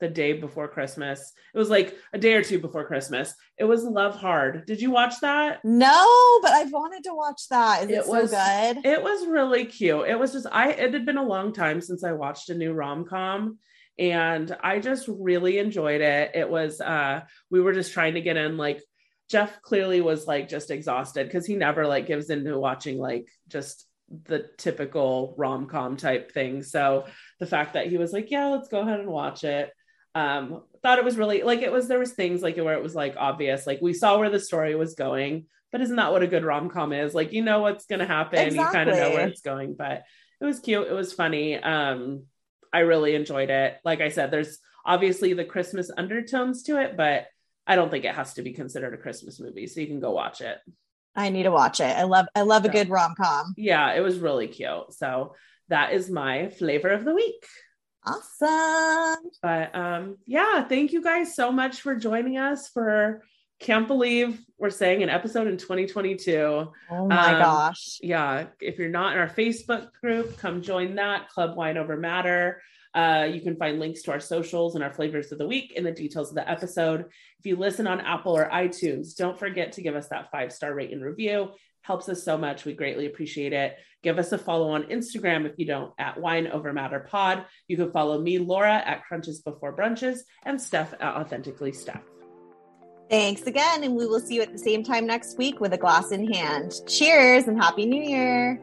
[SPEAKER 1] the day before Christmas. It was like a day or two before Christmas. It was Love Hard. Did you watch that?
[SPEAKER 2] No, but I've wanted to watch that. Is it,
[SPEAKER 1] It
[SPEAKER 2] so
[SPEAKER 1] was-
[SPEAKER 2] good?
[SPEAKER 1] It was really cute. It was just I it had been a long time since I watched a new rom-com and I just really enjoyed it. It was uh we were just trying to get in like Jeff clearly was like just exhausted because he never like gives into watching like just the typical rom-com type thing. So the fact that he was like, "Yeah, let's go ahead and watch it." Um thought it was really like it was there was things like where it was like obvious like we saw where the story was going, but isn't that what a good rom-com is? Like you know what's going to happen, you kind of know where it's going, but it was cute, it was funny. Um I really enjoyed it. Like I said, there's obviously the Christmas undertones to it, but I don't think it has to be considered a Christmas movie. So you can go watch it.
[SPEAKER 2] I need to watch it. I love I love a good rom com.
[SPEAKER 1] Yeah, it was really cute. So that is my flavor of the week.
[SPEAKER 2] Awesome.
[SPEAKER 1] But um yeah, thank you guys so much for joining us for can't believe we're saying an episode in 2022.
[SPEAKER 2] Oh my
[SPEAKER 1] Um,
[SPEAKER 2] gosh.
[SPEAKER 1] yeah, if you're not in our Facebook group, come join that Club Wine Over Matter. Uh, you can find links to our socials and our flavors of the week in the details of the episode. If you listen on Apple or iTunes, don't forget to give us that five star rate and review. Helps us so much. We greatly appreciate it. Give us a follow on Instagram if you don't at Wine Over Matter Pod. You can follow me, Laura, at Crunches Before Brunches, and Steph at Authentically Steph.
[SPEAKER 2] Thanks again, and we will see you at the same time next week with a glass in hand. Cheers and happy new year.